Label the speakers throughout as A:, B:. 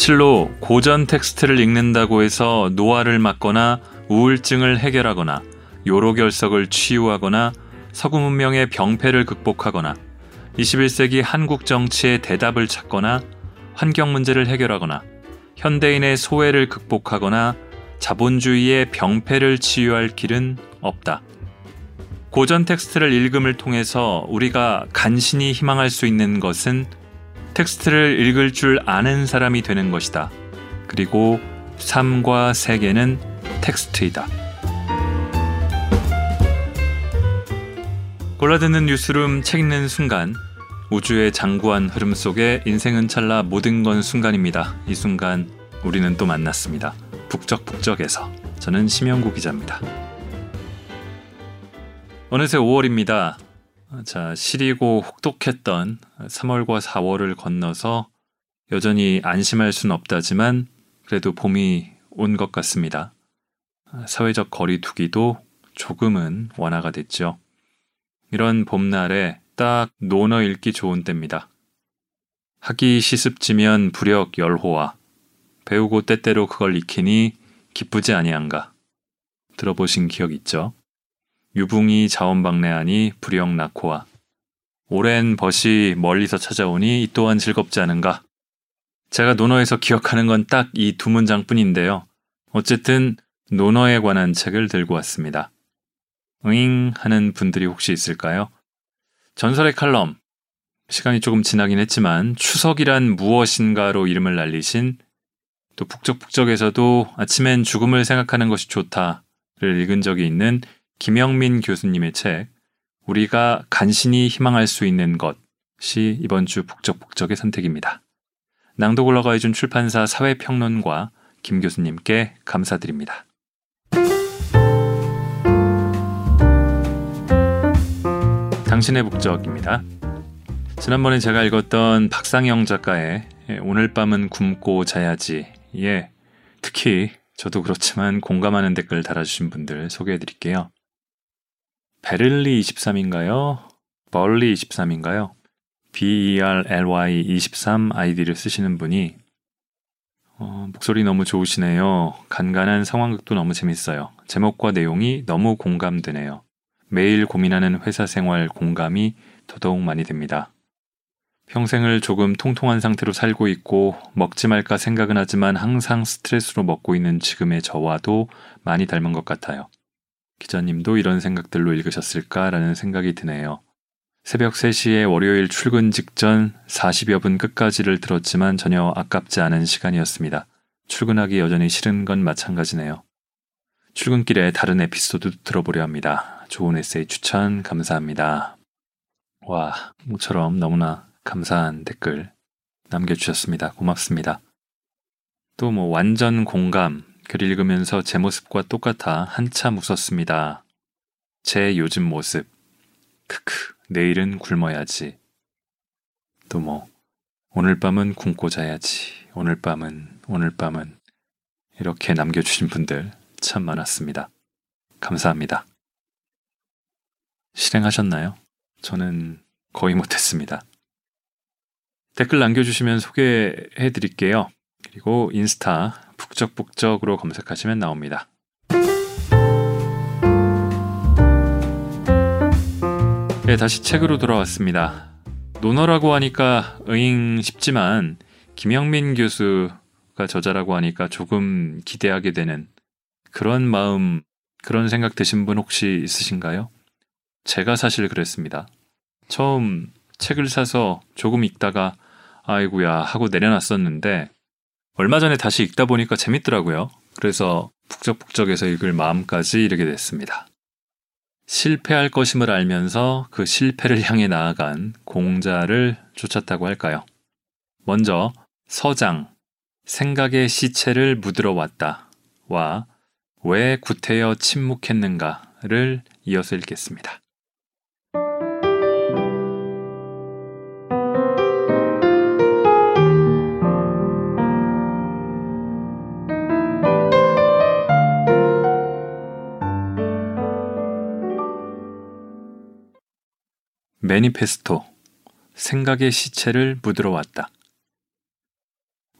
A: 실로 고전 텍스트를 읽는다고 해서 노화를 막거나 우울증을 해결하거나 요로결석을 치유하거나 서구 문명의 병폐를 극복하거나 21세기 한국 정치의 대답을 찾거나 환경 문제를 해결하거나 현대인의 소외를 극복하거나 자본주의의 병폐를 치유할 길은 없다. 고전 텍스트를 읽음을 통해서 우리가 간신히 희망할 수 있는 것은 텍스트를 읽을 줄 아는 사람이 되는 것이다. 그리고 삶과 세계는 텍스트이다. 골라듣는 뉴스룸 책 읽는 순간 우주의 장구한 흐름 속에 인생은 찰나 모든 건 순간입니다. 이 순간 우리는 또 만났습니다. 북적북적에서 저는 심영구 기자입니다. 어느새 5월입니다. 자, 시리고 혹독했던 3월과 4월을 건너서 여전히 안심할 수는 없다지만 그래도 봄이 온 것 같습니다. 사회적 거리두기도 조금은 완화가 됐죠. 이런 봄날에 딱 논어 읽기 좋은 때입니다. 하기 시습지면 부력 열호와 배우고 때때로 그걸 익히니 기쁘지 아니한가. 들어보신 기억 있죠? 유붕이 자원방래하니 불영 낳고와 오랜 벗이 멀리서 찾아오니 이 또한 즐겁지 않은가. 제가 논어에서 기억하는 건 딱 이 두 문장뿐인데요. 어쨌든 논어에 관한 책을 들고 왔습니다. 응 하는 분들이 혹시 있을까요? 전설의 칼럼. 시간이 조금 지나긴 했지만 추석이란 무엇인가로 이름을 날리신 또 북적북적에서도 아침엔 죽음을 생각하는 것이 좋다를 읽은 적이 있는 김영민 교수님의 책 우리가 간신히 희망할 수 있는 것이 이번 주 북적북적의 선택입니다. 낭독을 허가해준 출판사 사회평론가 김 교수님께 감사드립니다. 당신의 북적입니다. 지난번에 제가 읽었던 박상영 작가의 오늘 밤은 굶고 자야지에 특히 저도 그렇지만 공감하는 댓글 달아주신 분들 소개해 드릴게요. 베를리 23인가요? 벌리 23인가요? B-E-R-L-Y 23 아이디를 쓰시는 분이 어, 목소리 너무 좋으시네요. 간간한 상황극도 너무 재밌어요. 제목과 내용이 너무 공감되네요. 매일 고민하는 회사 생활 공감이 더더욱 많이 됩니다. 평생을 조금 통통한 상태로 살고 있고 먹지 말까 생각은 하지만 항상 스트레스로 먹고 있는 지금의 저와도 많이 닮은 것 같아요. 기자님도 이런 생각들로 읽으셨을까라는 생각이 드네요. 새벽 3시에 월요일 출근 직전 40여 분 끝까지를 들었지만 전혀 아깝지 않은 시간이었습니다. 출근하기 여전히 싫은 건 마찬가지네요. 출근길에 다른 에피소드 들어보려 합니다. 좋은 에세이 추천 감사합니다. 와, 모처럼 너무나 감사한 댓글 남겨주셨습니다. 고맙습니다. 또 뭐 완전 공감, 글 읽으면서 제 모습과 똑같아 한참 웃었습니다. 제 요즘 모습. 크크, 내일은 굶어야지. 또 뭐, 오늘 밤은 굶고 자야지. 오늘 밤은, 오늘 밤은. 이렇게 남겨주신 분들 참 많았습니다. 감사합니다. 실행하셨나요? 저는 거의 못했습니다. 댓글 남겨주시면 소개해 드릴게요. 그리고 인스타 북적북적으로 검색하시면 나옵니다. 네, 다시 책으로 돌아왔습니다. 논어라고 하니까 으잉 싶지만 김영민 교수가 저자라고 하니까 조금 기대하게 되는 그런 마음, 그런 생각 드신 분 혹시 있으신가요? 제가 사실 그랬습니다. 처음 책을 사서 조금 읽다가 아이구야 하고 내려놨었는데 얼마 전에 다시 읽다 보니까 재밌더라고요. 그래서 북적북적에서 읽을 마음까지 이르게 됐습니다. 실패할 것임을 알면서 그 실패를 향해 나아간 공자를 쫓았다고 할까요? 먼저 서장, 생각의 시체를 묻으러 왔다. 와, 왜 구태여 침묵했는가를 이어서 읽겠습니다. 매니페스토 생각의 시체를 묻으러 왔다.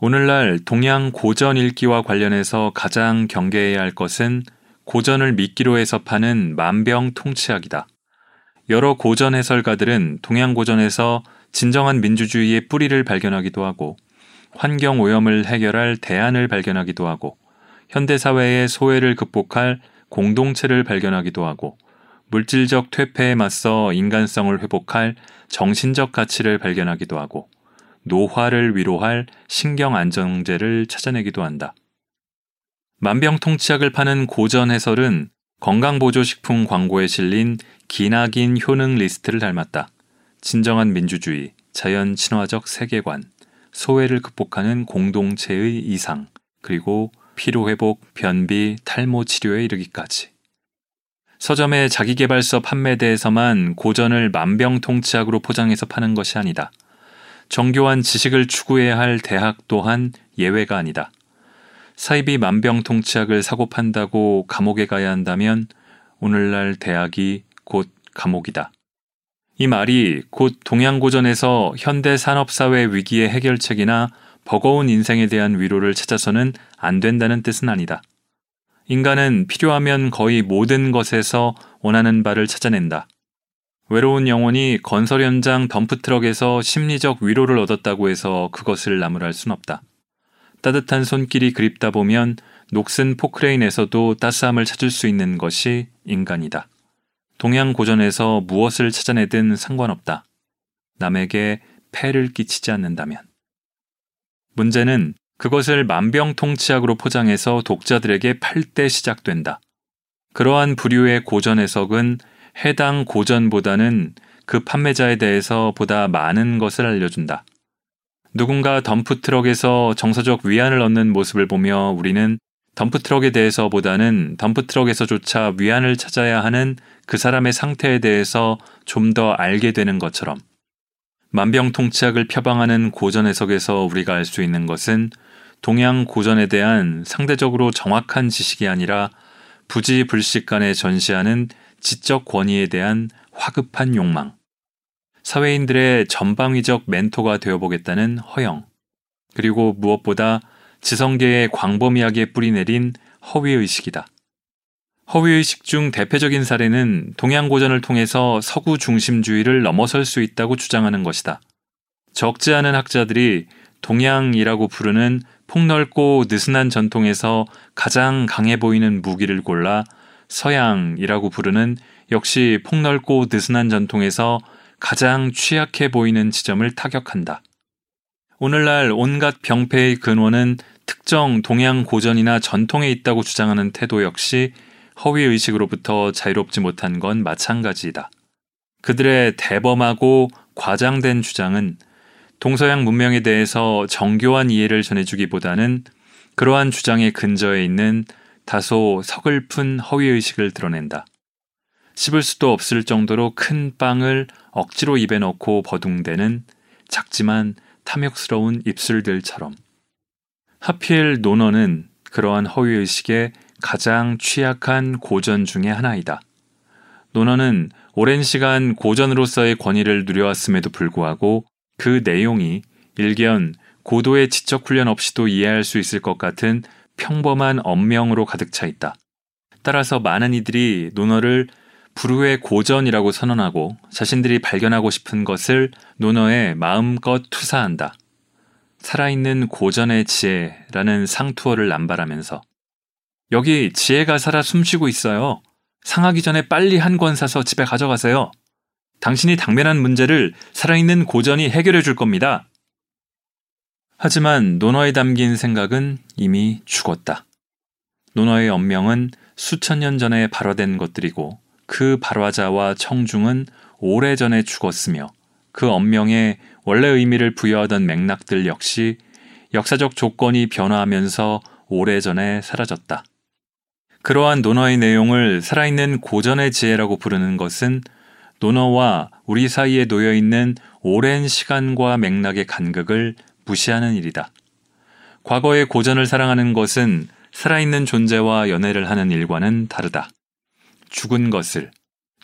A: 오늘날 동양 고전 읽기와 관련해서 가장 경계해야 할 것은 고전을 미끼로 해서 파는 만병통치약이다. 여러 고전 해설가들은 동양 고전에서 진정한 민주주의의 뿌리를 발견하기도 하고 환경 오염을 해결할 대안을 발견하기도 하고 현대 사회의 소외를 극복할 공동체를 발견하기도 하고 물질적 퇴폐에 맞서 인간성을 회복할 정신적 가치를 발견하기도 하고 노화를 위로할 신경 안정제를 찾아내기도 한다. 만병통치약을 파는 고전 해설은 건강보조식품 광고에 실린 기나긴 효능 리스트를 닮았다. 진정한 민주주의, 자연 친화적 세계관, 소외를 극복하는 공동체의 이상, 그리고 피로회복, 변비, 탈모 치료에 이르기까지. 서점의 자기개발서 판매대에서만 고전을 만병통치약으로 포장해서 파는 것이 아니다. 정교한 지식을 추구해야 할 대학 또한 예외가 아니다. 사이비 만병통치약을 사고 판다고 감옥에 가야 한다면 오늘날 대학이 곧 감옥이다. 이 말이 곧 동양고전에서 현대 산업사회 위기의 해결책이나 버거운 인생에 대한 위로를 찾아서는 안 된다는 뜻은 아니다. 인간은 필요하면 거의 모든 것에서 원하는 바를 찾아낸다. 외로운 영혼이 건설 현장 덤프트럭에서 심리적 위로를 얻었다고 해서 그것을 나무랄 순 없다. 따뜻한 손길이 그립다 보면 녹슨 포크레인에서도 따스함을 찾을 수 있는 것이 인간이다. 동양 고전에서 무엇을 찾아내든 상관없다. 남에게 폐를 끼치지 않는다면. 문제는 그것을 만병통치약으로 포장해서 독자들에게 팔 때 시작된다. 그러한 부류의 고전 해석은 해당 고전보다는 그 판매자에 대해서 보다 많은 것을 알려준다. 누군가 덤프트럭에서 정서적 위안을 얻는 모습을 보며 우리는 덤프트럭에 대해서보다는 덤프트럭에서조차 위안을 찾아야 하는 그 사람의 상태에 대해서 좀 더 알게 되는 것처럼 만병통치약을 표방하는 고전 해석에서 우리가 알 수 있는 것은 동양 고전에 대한 상대적으로 정확한 지식이 아니라 부지 불식 간에 전시하는 지적 권위에 대한 화급한 욕망, 사회인들의 전방위적 멘토가 되어보겠다는 허영, 그리고 무엇보다 지성계의 광범위하게 뿌리내린 허위의식이다. 허위의식 중 대표적인 사례는 동양고전을 통해서 서구 중심주의를 넘어설 수 있다고 주장하는 것이다. 적지 않은 학자들이 동양이라고 부르는 폭넓고 느슨한 전통에서 가장 강해 보이는 무기를 골라 서양이라고 부르는 역시 폭넓고 느슨한 전통에서 가장 취약해 보이는 지점을 타격한다. 오늘날 온갖 병폐의 근원은 특정 동양 고전이나 전통에 있다고 주장하는 태도 역시 허위 의식으로부터 자유롭지 못한 건 마찬가지이다. 그들의 대범하고 과장된 주장은 동서양 문명에 대해서 정교한 이해를 전해주기보다는 그러한 주장의 근저에 있는 다소 서글픈 허위의식을 드러낸다. 씹을 수도 없을 정도로 큰 빵을 억지로 입에 넣고 버둥대는 작지만 탐욕스러운 입술들처럼. 하필 논어는 그러한 허위의식의 가장 취약한 고전 중의 하나이다. 논어는 오랜 시간 고전으로서의 권위를 누려왔음에도 불구하고 그 내용이 일견 고도의 지적 훈련 없이도 이해할 수 있을 것 같은 평범한 언명으로 가득 차 있다. 따라서 많은 이들이 논어를 불후의 고전이라고 선언하고 자신들이 발견하고 싶은 것을 논어에 마음껏 투사한다. 살아있는 고전의 지혜라는 상투어를 남발하면서 여기 지혜가 살아 숨쉬고 있어요. 상하기 전에 빨리 한 권 사서 집에 가져가세요. 당신이 당면한 문제를 살아있는 고전이 해결해 줄 겁니다. 하지만 논어에 담긴 생각은 이미 죽었다. 논어의 언명은 수천 년 전에 발화된 것들이고 그 발화자와 청중은 오래전에 죽었으며 그 언명에 원래 의미를 부여하던 맥락들 역시 역사적 조건이 변화하면서 오래전에 사라졌다. 그러한 논어의 내용을 살아있는 고전의 지혜라고 부르는 것은 논어와 우리 사이에 놓여 있는 오랜 시간과 맥락의 간극을 무시하는 일이다. 과거의 고전을 사랑하는 것은 살아있는 존재와 연애를 하는 일과는 다르다. 죽은 것을,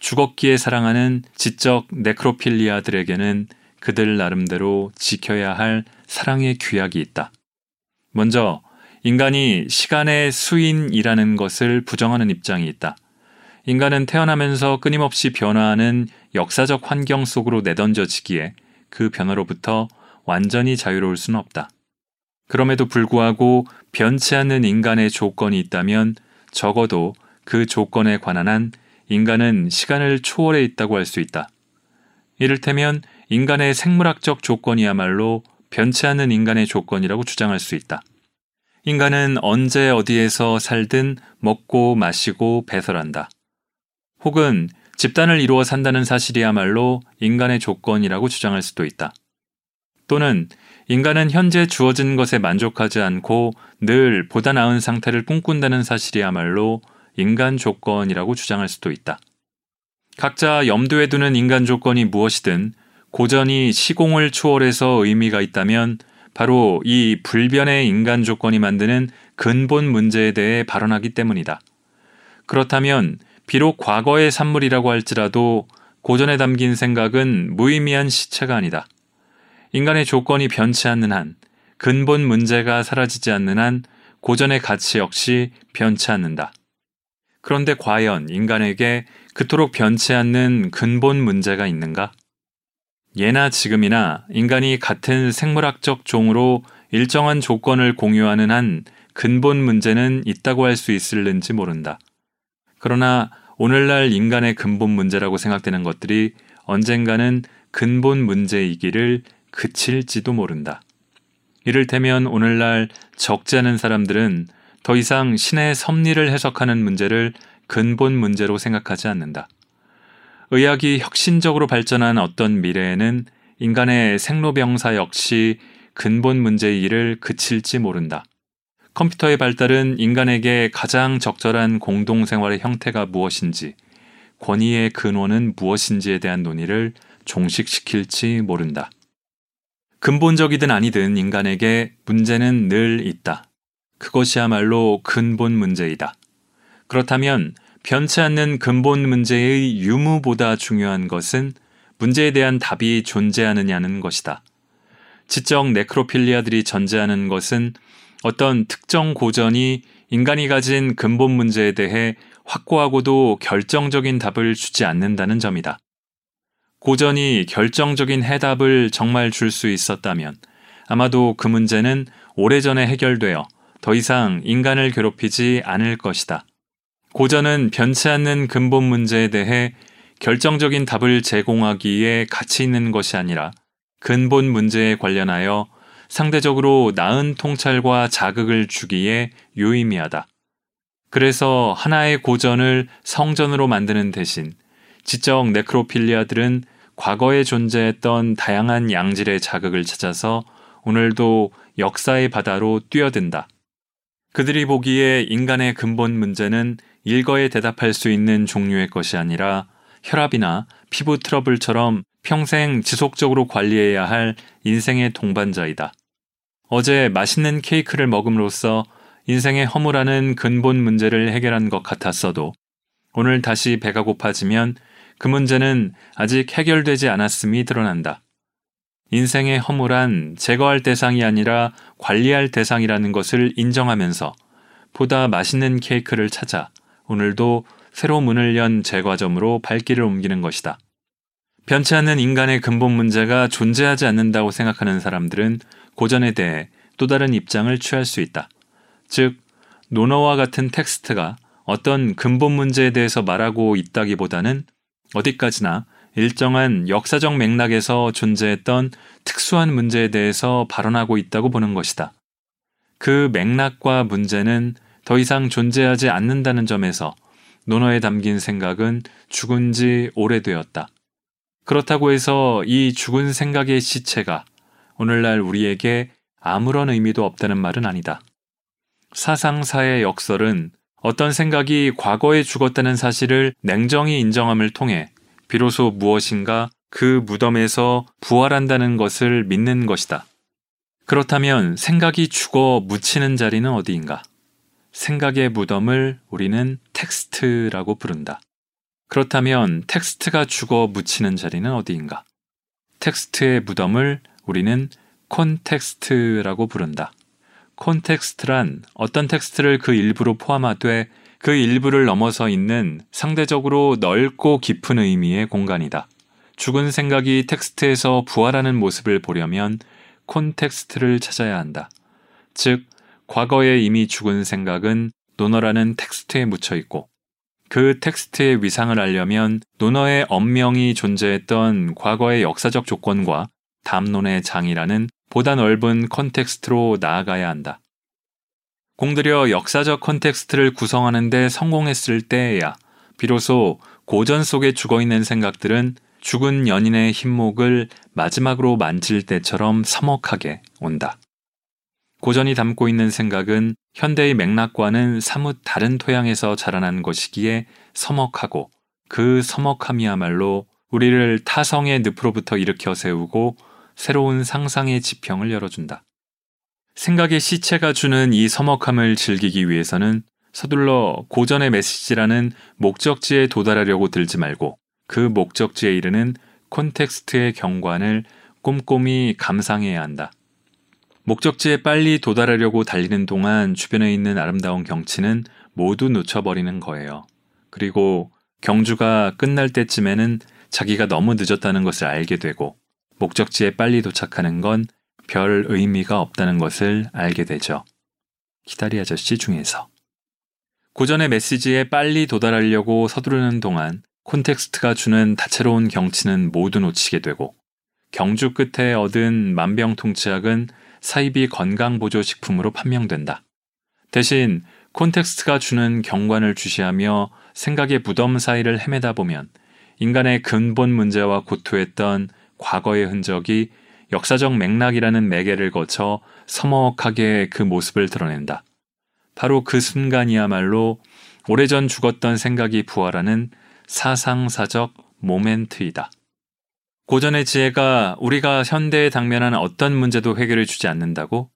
A: 죽었기에 사랑하는 지적 네크로필리아들에게는 그들 나름대로 지켜야 할 사랑의 규약이 있다. 먼저 인간이 시간의 수인이라는 것을 부정하는 입장이 있다. 인간은 태어나면서 끊임없이 변화하는 역사적 환경 속으로 내던져지기에 그 변화로부터 완전히 자유로울 수는 없다. 그럼에도 불구하고 변치 않는 인간의 조건이 있다면 적어도 그 조건에 관한 한 인간은 시간을 초월해 있다고 할 수 있다. 이를테면 인간의 생물학적 조건이야말로 변치 않는 인간의 조건이라고 주장할 수 있다. 인간은 언제 어디에서 살든 먹고 마시고 배설한다. 혹은 집단을 이루어 산다는 사실이야말로 인간의 조건이라고 주장할 수도 있다. 또는 인간은 현재 주어진 것에 만족하지 않고 늘 보다 나은 상태를 꿈꾼다는 사실이야말로 인간 조건이라고 주장할 수도 있다. 각자 염두에 두는 인간 조건이 무엇이든 고전이 시공을 초월해서 의미가 있다면 바로 이 불변의 인간 조건이 만드는 근본 문제에 대해 발언하기 때문이다. 그렇다면 비록 과거의 산물이라고 할지라도 고전에 담긴 생각은 무의미한 시체가 아니다. 인간의 조건이 변치 않는 한, 근본 문제가 사라지지 않는 한 고전의 가치 역시 변치 않는다. 그런데 과연 인간에게 그토록 변치 않는 근본 문제가 있는가? 예나 지금이나 인간이 같은 생물학적 종으로 일정한 조건을 공유하는 한 근본 문제는 있다고 할 수 있을는지 모른다. 그러나 오늘날 인간의 근본 문제라고 생각되는 것들이 언젠가는 근본 문제이기를 그칠지도 모른다. 이를테면 오늘날 적지 않은 사람들은 더 이상 신의 섭리를 해석하는 문제를 근본 문제로 생각하지 않는다. 의학이 혁신적으로 발전한 어떤 미래에는 인간의 생로병사 역시 근본 일을 그칠지 모른다. 컴퓨터의 발달은 인간에게 가장 적절한 공동생활의 형태가 무엇인지, 권위의 근원은 무엇인지에 대한 논의를 종식시킬지 모른다. 근본적이든 아니든 인간에게 문제는 늘 있다. 그것이야말로 근본 문제이다. 그렇다면 변치 않는 근본 문제의 유무보다 중요한 것은 문제에 대한 답이 존재하느냐는 것이다. 지적 네크로필리아들이 전제하는 것은 어떤 특정 고전이 인간이 가진 근본 문제에 대해 확고하고도 결정적인 답을 주지 않는다는 점이다. 고전이 결정적인 해답을 정말 줄 수 있었다면 아마도 그 문제는 오래전에 해결되어 더 이상 인간을 괴롭히지 않을 것이다. 고전은 변치 않는 근본 문제에 대해 결정적인 답을 제공하기에 가치 있는 것이 아니라 근본 문제에 관련하여 상대적으로 나은 통찰과 자극을 주기에 유의미하다. 그래서 하나의 고전을 성전으로 만드는 대신 지적 네크로필리아들은 과거에 존재했던 다양한 양질의 자극을 찾아서 오늘도 역사의 바다로 뛰어든다. 그들이 보기에 인간의 근본 문제는 일거에 대답할 수 있는 종류의 것이 아니라 혈압이나 피부 트러블처럼 평생 지속적으로 관리해야 할 인생의 동반자이다. 어제 맛있는 케이크를 먹음으로써 인생의 허물하는 근본 문제를 해결한 것 같았어도 오늘 다시 배가 고파지면 그 문제는 아직 해결되지 않았음이 드러난다. 인생의 허물한 제거할 대상이 아니라 관리할 대상이라는 것을 인정하면서 보다 맛있는 케이크를 찾아 오늘도 새로 문을 연 제과점으로 발길을 옮기는 것이다. 변치 않는 인간의 근본 문제가 존재하지 않는다고 생각하는 사람들은 고전에 대해 또 다른 입장을 취할 수 있다. 즉, 논어와 같은 텍스트가 어떤 근본 문제에 대해서 말하고 있다기보다는 어디까지나 일정한 역사적 맥락에서 존재했던 특수한 문제에 대해서 발언하고 있다고 보는 것이다. 그 맥락과 문제는 더 이상 존재하지 않는다는 점에서 논어에 담긴 생각은 죽은 지 오래되었다. 그렇다고 해서 이 죽은 생각의 시체가 오늘날 우리에게 아무런 의미도 없다는 말은 아니다. 사상사의 역설은 어떤 생각이 과거에 죽었다는 사실을 냉정히 인정함을 통해 비로소 무엇인가 그 무덤에서 부활한다는 것을 믿는 것이다. 그렇다면 생각이 죽어 묻히는 자리는 어디인가? 생각의 무덤을 우리는 텍스트라고 부른다. 그렇다면 텍스트가 죽어 묻히는 자리는 어디인가? 텍스트의 무덤을 우리는 콘텍스트라고 부른다. 콘텍스트란 어떤 텍스트를 그 일부로 포함하되 그 일부를 넘어서 있는 상대적으로 넓고 깊은 의미의 공간이다. 죽은 생각이 텍스트에서 부활하는 모습을 보려면 콘텍스트를 찾아야 한다. 즉, 과거에 이미 죽은 생각은 논어라는 텍스트에 묻혀 있고 그 텍스트의 위상을 알려면 논어의 언명이 존재했던 과거의 역사적 조건과 담론의 장이라는 보다 넓은 컨텍스트로 나아가야 한다. 공들여 역사적 컨텍스트를 구성하는데 성공했을 때에야 비로소 고전 속에 죽어 있는 생각들은 죽은 연인의 흰 목을 마지막으로 만질 때처럼 서먹하게 온다. 고전이 담고 있는 생각은 현대의 맥락과는 사뭇 다른 토양에서 자라난 것이기에 서먹하고 그 서먹함이야말로 우리를 타성의 늪으로부터 일으켜 세우고 새로운 상상의 지평을 열어준다. 생각의 시체가 주는 이 서먹함을 즐기기 위해서는 서둘러 고전의 메시지라는 목적지에 도달하려고 들지 말고 그 목적지에 이르는 콘텍스트의 경관을 꼼꼼히 감상해야 한다. 목적지에 빨리 도달하려고 달리는 동안 주변에 있는 아름다운 경치는 모두 놓쳐버리는 거예요. 그리고 경주가 끝날 때쯤에는 자기가 너무 늦었다는 것을 알게 되고 목적지에 빨리 도착하는 건 별 의미가 없다는 것을 알게 되죠. 키다리 아저씨 중에서. 고전의 메시지에 빨리 도달하려고 서두르는 동안 콘텍스트가 주는 다채로운 경치는 모두 놓치게 되고 경주 끝에 얻은 만병통치약은 사이비 건강보조식품으로 판명된다. 대신 콘텍스트가 주는 경관을 주시하며 생각의 무덤 사이를 헤매다 보면 인간의 근본 문제와 고토했던 과거의 흔적이 역사적 맥락이라는 매개를 거쳐 서먹하게 그 모습을 드러낸다. 바로 그 순간이야말로 오래전 죽었던 생각이 부활하는 사상사적 모멘트이다. 고전의 지혜가 우리가 현대에 당면한 어떤 문제도 해결해 주지 않는다고?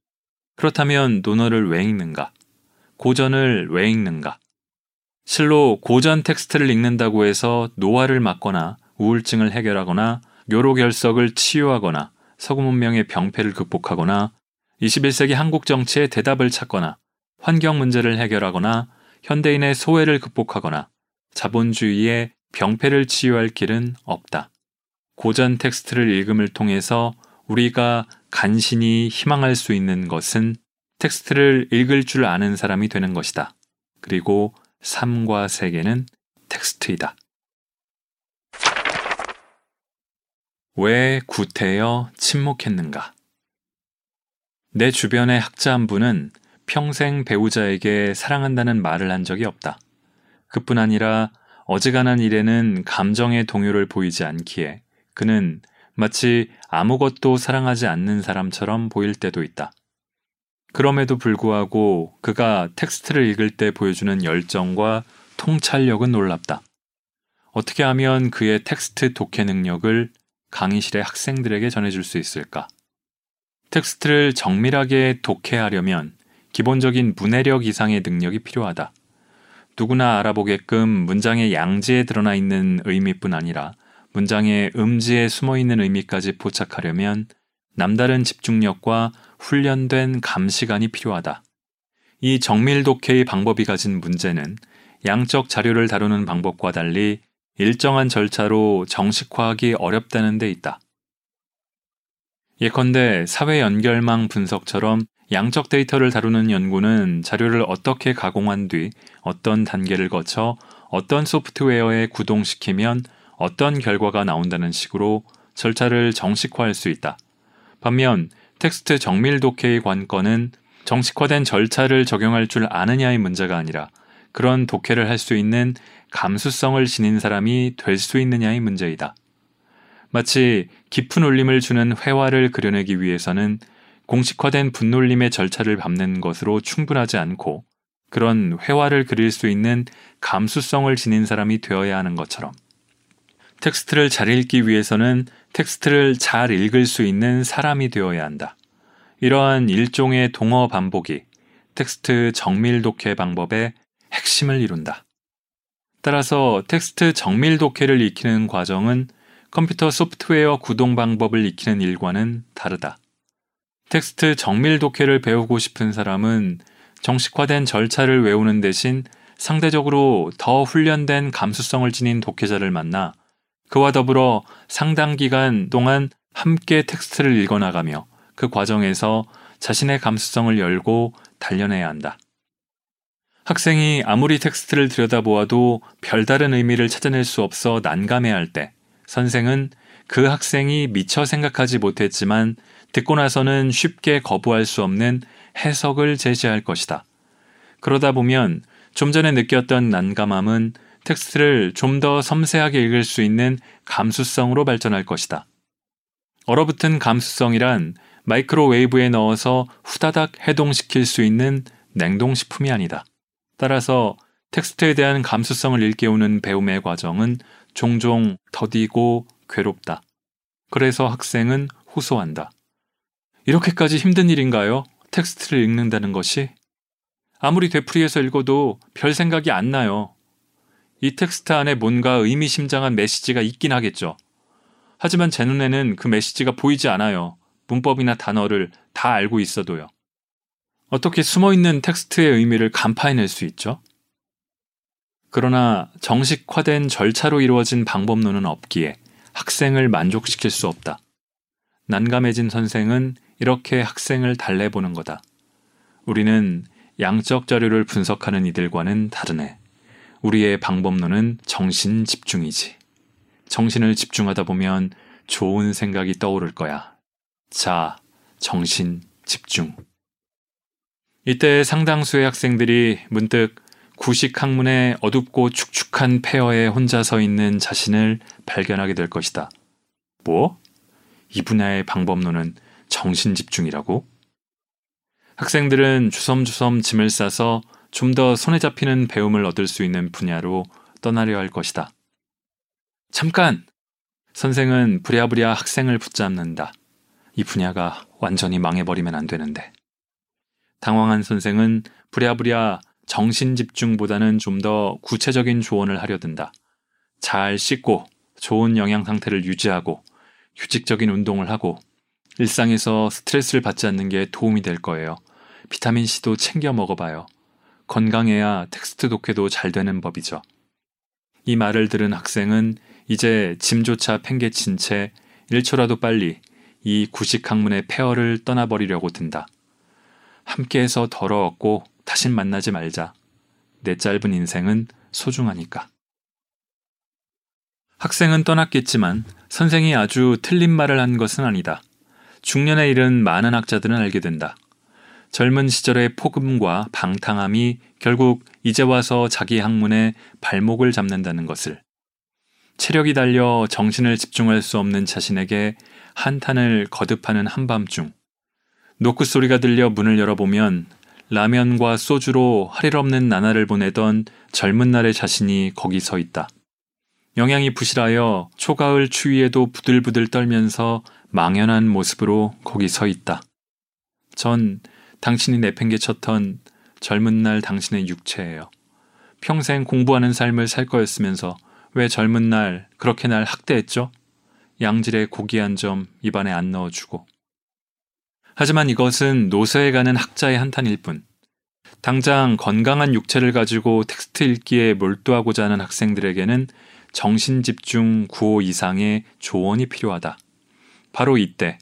A: 그렇다면 논어를 왜 읽는가? 고전을 왜 읽는가? 실로 고전 텍스트를 읽는다고 해서 노화를 막거나 우울증을 해결하거나 요로결석을 치유하거나 서구 문명의 병폐를 극복하거나 21세기 한국 정치의 대답을 찾거나 환경 문제를 해결하거나 현대인의 소외를 극복하거나 자본주의의 병폐를 치유할 길은 없다. 고전 텍스트를 읽음을 통해서 우리가 간신히 희망할 수 있는 것은 텍스트를 읽을 줄 아는 사람이 되는 것이다. 그리고 삶과 세계는 텍스트이다. 왜 구태여 침묵했는가? 내 주변의 학자 한 분은 평생 배우자에게 사랑한다는 말을 한 적이 없다. 그뿐 아니라 어지간한 일에는 감정의 동요를 보이지 않기에 그는 마치 아무것도 사랑하지 않는 사람처럼 보일 때도 있다. 그럼에도 불구하고 그가 텍스트를 읽을 때 보여주는 열정과 통찰력은 놀랍다. 어떻게 하면 그의 텍스트 독해 능력을 강의실의 학생들에게 전해줄 수 있을까? 텍스트를 정밀하게 독해하려면 기본적인 문해력 이상의 능력이 필요하다. 누구나 알아보게끔 문장의 양지에 드러나 있는 의미뿐 아니라 문장의 음지에 숨어 있는 의미까지 포착하려면 남다른 집중력과 훈련된 감시관이 필요하다. 이 정밀 독해의 방법이 가진 문제는 양적 자료를 다루는 방법과 달리 일정한 절차로 정식화하기 어렵다는 데 있다. 예컨대 사회 연결망 분석처럼 양적 데이터를 다루는 연구는 자료를 어떻게 가공한 뒤 어떤 단계를 거쳐 어떤 소프트웨어에 구동시키면 어떤 결과가 나온다는 식으로 절차를 정식화할 수 있다. 반면 텍스트 정밀 독해의 관건은 정식화된 절차를 적용할 줄 아느냐의 문제가 아니라 그런 독해를 할 수 있는 감수성을 지닌 사람이 될 수 있느냐의 문제이다. 마치 깊은 울림을 주는 회화를 그려내기 위해서는 공식화된 분놀림의 절차를 밟는 것으로 충분하지 않고 그런 회화를 그릴 수 있는 감수성을 지닌 사람이 되어야 하는 것처럼 텍스트를 잘 읽기 위해서는 텍스트를 잘 읽을 수 있는 사람이 되어야 한다. 이러한 일종의 동어 반복이 텍스트 정밀 독해 방법의 핵심을 이룬다. 따라서 텍스트 정밀 독해를 익히는 과정은 컴퓨터 소프트웨어 구동 방법을 익히는 일과는 다르다. 텍스트 정밀 독해를 배우고 싶은 사람은 정식화된 절차를 외우는 대신 상대적으로 더 훈련된 감수성을 지닌 독해자를 만나 그와 더불어 상당 기간 동안 함께 텍스트를 읽어나가며 그 과정에서 자신의 감수성을 열고 단련해야 한다. 학생이 아무리 텍스트를 들여다보아도 별다른 의미를 찾아낼 수 없어 난감해할 때 선생은 그 학생이 미처 생각하지 못했지만 듣고 나서는 쉽게 거부할 수 없는 해석을 제시할 것이다. 그러다 보면 좀 전에 느꼈던 난감함은 텍스트를 좀 더 섬세하게 읽을 수 있는 감수성으로 발전할 것이다. 얼어붙은 감수성이란 마이크로웨이브에 넣어서 후다닥 해동시킬 수 있는 냉동식품이 아니다. 따라서 텍스트에 대한 감수성을 일깨우는 배움의 과정은 종종 더디고 괴롭다. 그래서 학생은 호소한다. 이렇게까지 힘든 일인가요? 텍스트를 읽는다는 것이? 아무리 되풀이해서 읽어도 별 생각이 안 나요. 이 텍스트 안에 뭔가 의미심장한 메시지가 있긴 하겠죠. 하지만 제 눈에는 그 메시지가 보이지 않아요. 문법이나 단어를 다 알고 있어도요. 어떻게 숨어 있는 텍스트의 의미를 간파해낼 수 있죠? 그러나 정식화된 절차로 이루어진 방법론은 없기에 학생을 만족시킬 수 없다. 난감해진 선생은 이렇게 학생을 달래보는 거다. 우리는 양적 자료를 분석하는 이들과는 다르네. 우리의 방법론은 정신 집중이지. 정신을 집중하다 보면 좋은 생각이 떠오를 거야. 자, 정신 집중. 이때 상당수의 학생들이 문득 구식 학문의 어둡고 축축한 폐허에 혼자 서 있는 자신을 발견하게 될 것이다. 뭐? 이 분야의 방법론은 정신 집중이라고? 학생들은 주섬주섬 짐을 싸서 좀 더 손에 잡히는 배움을 얻을 수 있는 분야로 떠나려 할 것이다. 잠깐! 선생은 부랴부랴 학생을 붙잡는다. 이 분야가 완전히 망해버리면 안 되는데. 당황한 선생은 부랴부랴 정신 집중보다는 좀 더 구체적인 조언을 하려 든다. 잘 씻고 좋은 영양 상태를 유지하고 휴직적인 운동을 하고 일상에서 스트레스를 받지 않는 게 도움이 될 거예요. 비타민C도 챙겨 먹어봐요. 건강해야 텍스트 독해도 잘 되는 법이죠. 이 말을 들은 학생은 이제 짐조차 팽개친 채 1초라도 빨리 이 구식 학문의 폐허를 떠나버리려고 든다. 함께해서 더러웠고 다신 만나지 말자. 내 짧은 인생은 소중하니까. 학생은 떠났겠지만 선생이 아주 틀린 말을 한 것은 아니다. 중년에 이른 많은 학자들은 알게 된다. 젊은 시절의 폭음과 방탕함이 결국 이제 와서 자기 학문에 발목을 잡는다는 것을. 체력이 달려 정신을 집중할 수 없는 자신에게 한탄을 거듭하는 한밤중. 노크 소리가 들려 문을 열어보면 라면과 소주로 할일 없는 나날을 보내던 젊은 날의 자신이 거기 서 있다. 영양이 부실하여 초가을 추위에도 부들부들 떨면서 망연한 모습으로 거기 서 있다. 전 당신이 내팽개쳤던 젊은 날 당신의 육체예요. 평생 공부하는 삶을 살 거였으면서 왜 젊은 날 그렇게 날 학대했죠? 양질의 고기 한 점 입안에 안 넣어주고. 하지만 이것은 노쇠해 가는 학자의 한탄일 뿐. 당장 건강한 육체를 가지고 텍스트 읽기에 몰두하고자 하는 학생들에게는 정신 집중 구호 이상의 조언이 필요하다. 바로 이때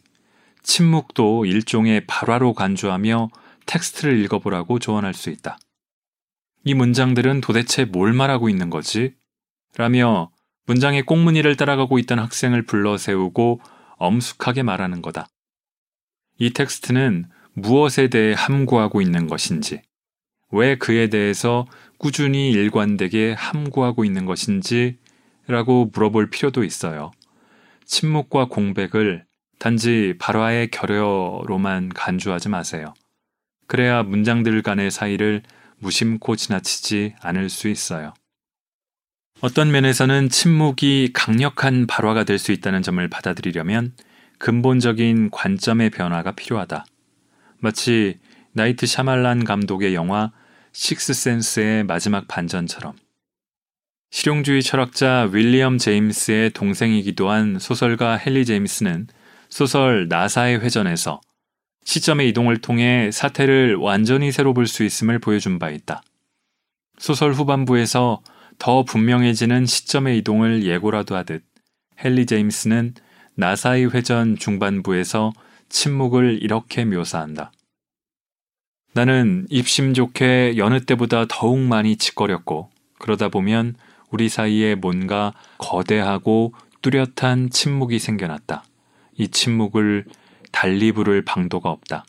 A: 침묵도 일종의 발화로 간주하며 텍스트를 읽어보라고 조언할 수 있다. 이 문장들은 도대체 뭘 말하고 있는 거지? 라며 문장의 꽁무니를 따라가고 있던 학생을 불러 세우고 엄숙하게 말하는 거다. 이 텍스트는 무엇에 대해 함구하고 있는 것인지, 왜 그에 대해서 꾸준히 일관되게 함구하고 있는 것인지 라고 물어볼 필요도 있어요. 침묵과 공백을 단지 발화의 결여로만 간주하지 마세요. 그래야 문장들 간의 사이를 무심코 지나치지 않을 수 있어요. 어떤 면에서는 침묵이 강력한 발화가 될 수 있다는 점을 받아들이려면 근본적인 관점의 변화가 필요하다. 마치 나이트 샤말란 감독의 영화 식스센스의 마지막 반전처럼 실용주의 철학자 윌리엄 제임스의 동생이기도 한 소설가 헨리 제임스는 소설 나사의 회전에서 시점의 이동을 통해 사태를 완전히 새로 볼 수 있음을 보여준 바 있다. 소설 후반부에서 더 분명해지는 시점의 이동을 예고라도 하듯 헨리 제임스는 나사의 회전 중반부에서 침묵을 이렇게 묘사한다. 나는 입심 좋게 여느 때보다 더욱 많이 짓거렸고 그러다 보면 우리 사이에 뭔가 거대하고 뚜렷한 침묵이 생겨났다. 이 침묵을 달리 부를 방도가 없다.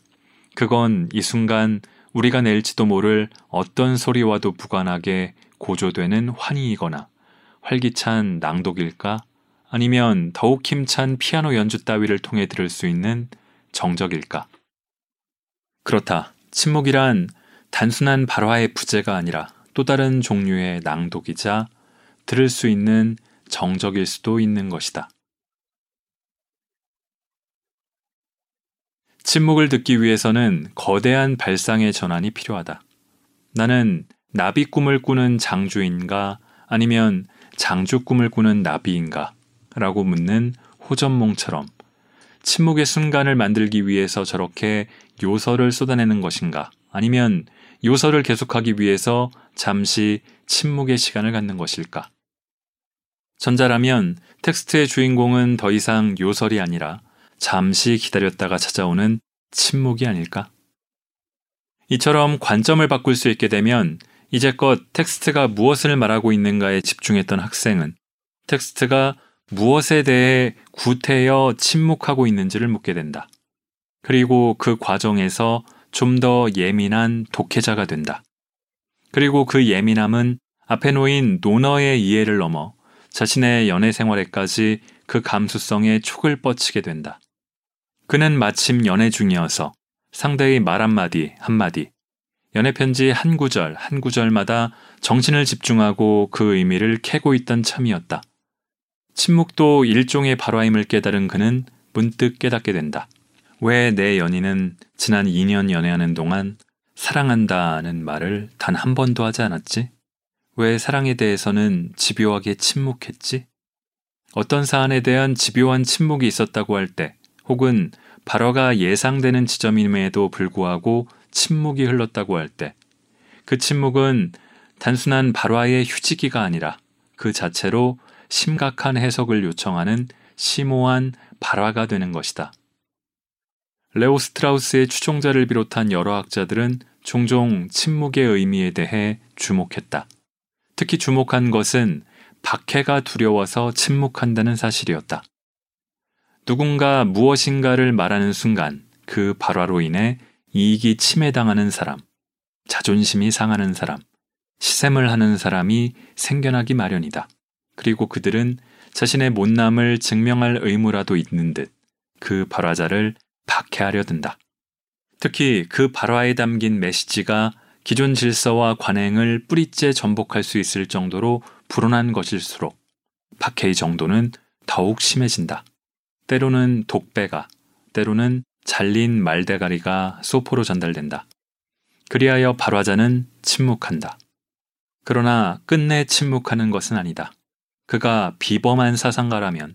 A: 그건 이 순간 우리가 낼지도 모를 어떤 소리와도 무관하게 고조되는 환희이거나 활기찬 낭독일까? 아니면 더욱 힘찬 피아노 연주 따위를 통해 들을 수 있는 정적일까? 그렇다. 침묵이란 단순한 발화의 부재가 아니라 또 다른 종류의 낭독이자 들을 수 있는 정적일 수도 있는 것이다. 침묵을 듣기 위해서는 거대한 발상의 전환이 필요하다. 나는 나비 꿈을 꾸는 장주인가 아니면 장주 꿈을 꾸는 나비인가 라고 묻는 호전몽처럼 침묵의 순간을 만들기 위해서 저렇게 요설을 쏟아내는 것인가 아니면 요설을 계속하기 위해서 잠시 침묵의 시간을 갖는 것일까? 전자라면 텍스트의 주인공은 더 이상 요설이 아니라 잠시 기다렸다가 찾아오는 침묵이 아닐까? 이처럼 관점을 바꿀 수 있게 되면 이제껏 텍스트가 무엇을 말하고 있는가에 집중했던 학생은 텍스트가 무엇에 대해 구태여 침묵하고 있는지를 묻게 된다. 그리고 그 과정에서 좀 더 예민한 독해자가 된다. 그리고 그 예민함은 앞에 놓인 노너의 이해를 넘어 자신의 연애 생활에까지 그 감수성에 촉을 뻗치게 된다. 그는 마침 연애 중이어서 상대의 말 한마디 한마디, 연애 편지 한 구절 한 구절마다 정신을 집중하고 그 의미를 캐고 있던 참이었다. 침묵도 일종의 발화임을 깨달은 그는 문득 깨닫게 된다. 왜 내 연인은 지난 2년 연애하는 동안 사랑한다는 말을 단 한 번도 하지 않았지? 왜 사랑에 대해서는 집요하게 침묵했지? 어떤 사안에 대한 집요한 침묵이 있었다고 할 때, 혹은 발화가 예상되는 지점임에도 불구하고 침묵이 흘렀다고 할 때, 그 침묵은 단순한 발화의 휴지기가 아니라 그 자체로 심각한 해석을 요청하는 심오한 발화가 되는 것이다. 레오 스트라우스의 추종자를 비롯한 여러 학자들은 종종 침묵의 의미에 대해 주목했다. 특히 주목한 것은 박해가 두려워서 침묵한다는 사실이었다. 누군가 무엇인가를 말하는 순간 그 발화로 인해 이익이 침해당하는 사람, 자존심이 상하는 사람, 시샘을 하는 사람이 생겨나기 마련이다. 그리고 그들은 자신의 못남을 증명할 의무라도 있는 듯 그 발화자를 박해하려 든다. 특히 그 발화에 담긴 메시지가 기존 질서와 관행을 뿌리째 전복할 수 있을 정도로 불온한 것일수록 박해의 정도는 더욱 심해진다. 때로는 독배가, 때로는 잘린 말대가리가 소포로 전달된다. 그리하여 발화자는 침묵한다. 그러나 끝내 침묵하는 것은 아니다. 그가 비범한 사상가라면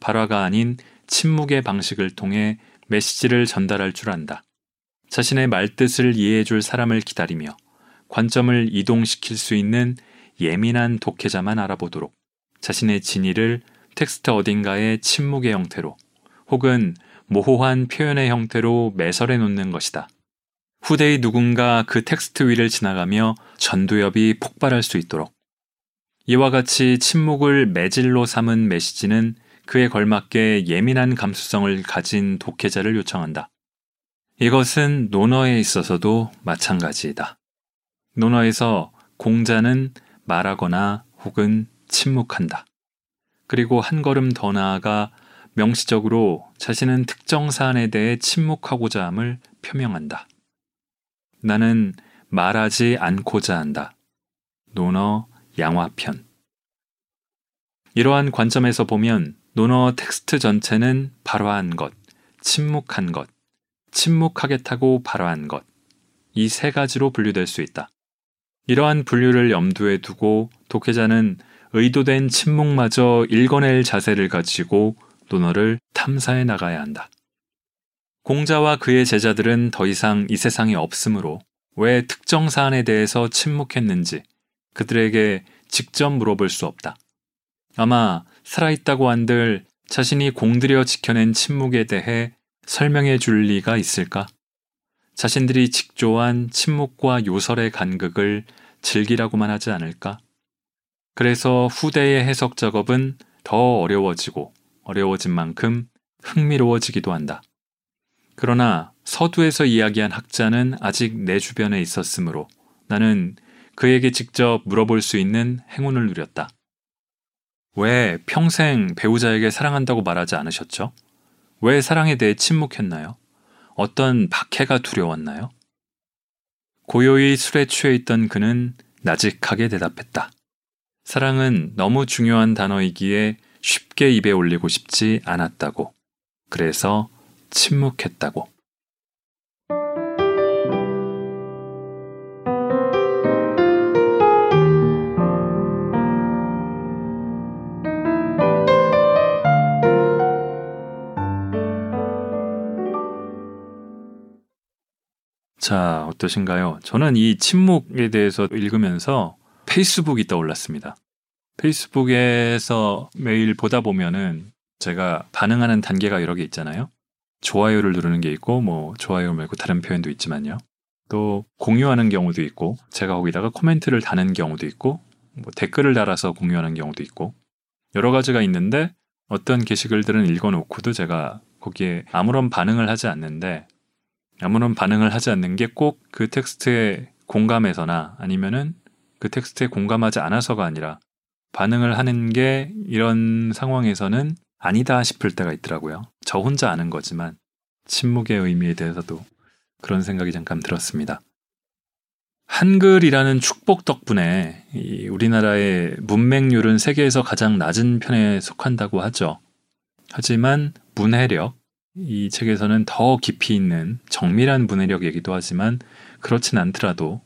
A: 발화가 아닌 침묵의 방식을 통해 메시지를 전달할 줄 안다. 자신의 말뜻을 이해해 줄 사람을 기다리며 관점을 이동시킬 수 있는 예민한 독해자만 알아보도록 자신의 진의를 텍스트 어딘가에 침묵의 형태로 혹은 모호한 표현의 형태로 매설해 놓는 것이다. 후대의 누군가 그 텍스트 위를 지나가며 전두엽이 폭발할 수 있도록 이와 같이 침묵을 매질로 삼은 메시지는 그에 걸맞게 예민한 감수성을 가진 독해자를 요청한다. 이것은 논어에 있어서도 마찬가지이다. 논어에서 공자는 말하거나 혹은 침묵한다. 그리고 한 걸음 더 나아가 명시적으로 자신은 특정 사안에 대해 침묵하고자 함을 표명한다. 나는 말하지 않고자 한다. 논어 양화편. 이러한 관점에서 보면 논어 텍스트 전체는 발화한 것, 침묵한 것, 침묵하겠다고 발화한 것, 이 세 가지로 분류될 수 있다. 이러한 분류를 염두에 두고 독해자는 의도된 침묵마저 읽어낼 자세를 가지고 논어를 탐사해 나가야 한다. 공자와 그의 제자들은 더 이상 이 세상에 없으므로 왜 특정 사안에 대해서 침묵했는지 그들에게 직접 물어볼 수 없다. 아마 살아있다고 한들 자신이 공들여 지켜낸 침묵에 대해 설명해 줄 리가 있을까? 자신들이 직조한 침묵과 요설의 간극을 즐기라고만 하지 않을까? 그래서 후대의 해석 작업은 더 어려워지고 어려워진 만큼 흥미로워지기도 한다. 그러나 서두에서 이야기한 학자는 아직 내 주변에 있었으므로 나는 그에게 직접 물어볼 수 있는 행운을 누렸다. 왜 평생 배우자에게 사랑한다고 말하지 않으셨죠? 왜 사랑에 대해 침묵했나요? 어떤 박해가 두려웠나요? 고요히 술에 취해 있던 그는 나직하게 대답했다. 사랑은 너무 중요한 단어이기에 쉽게 입에 올리고 싶지 않았다고. 그래서 침묵했다고. 자, 어떠신가요? 저는 이 침묵에 대해서 읽으면서 페이스북이 떠올랐습니다. 페이스북에서 매일 보다 보면은 제가 반응하는 단계가 여러 개 있잖아요. 좋아요를 누르는 게 있고, 뭐, 좋아요 말고 다른 표현도 있지만요. 또, 공유하는 경우도 있고, 제가 거기다가 코멘트를 다는 경우도 있고, 뭐 댓글을 달아서 공유하는 경우도 있고, 여러 가지가 있는데, 어떤 게시글들은 읽어놓고도 제가 거기에 아무런 반응을 하지 않는데, 아무런 반응을 하지 않는 게 꼭 그 텍스트에 공감해서나 아니면은 그 텍스트에 공감하지 않아서가 아니라 반응을 하는 게 이런 상황에서는 아니다 싶을 때가 있더라고요. 저 혼자 아는 거지만 침묵의 의미에 대해서도 그런 생각이 잠깐 들었습니다. 한글이라는 축복 덕분에 우리나라의 문맹률은 세계에서 가장 낮은 편에 속한다고 하죠. 하지만 문해력, 이 책에서는 더 깊이 있는 정밀한 문해력 얘기도 하지만 그렇진 않더라도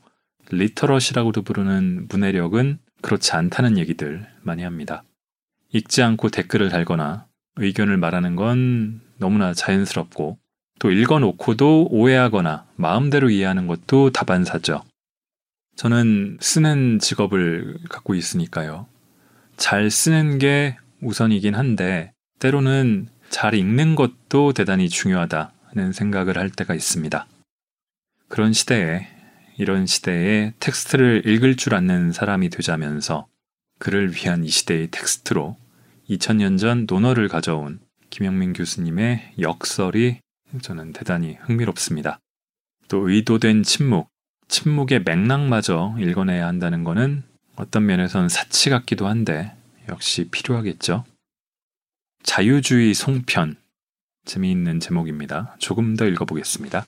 A: 리터러시라고도 부르는 문해력은 그렇지 않다는 얘기들 많이 합니다. 읽지 않고 댓글을 달거나 의견을 말하는 건 너무나 자연스럽고 또 읽어놓고도 오해하거나 마음대로 이해하는 것도 다반사죠. 저는 쓰는 직업을 갖고 있으니까요. 잘 쓰는 게 우선이긴 한데 때로는 잘 읽는 것도 대단히 중요하다는 생각을 할 때가 있습니다. 그런 시대에, 이런 시대에 텍스트를 읽을 줄 아는 사람이 되자면서 그를 위한 이 시대의 텍스트로 2000년 전 논어를 가져온 김영민 교수님의 역설이 저는 대단히 흥미롭습니다. 또 의도된 침묵, 침묵의 맥락마저 읽어내야 한다는 것은 어떤 면에선 사치 같기도 한데 역시 필요하겠죠. 자유주의 송편. 재미있는 제목입니다. 조금 더 읽어보겠습니다.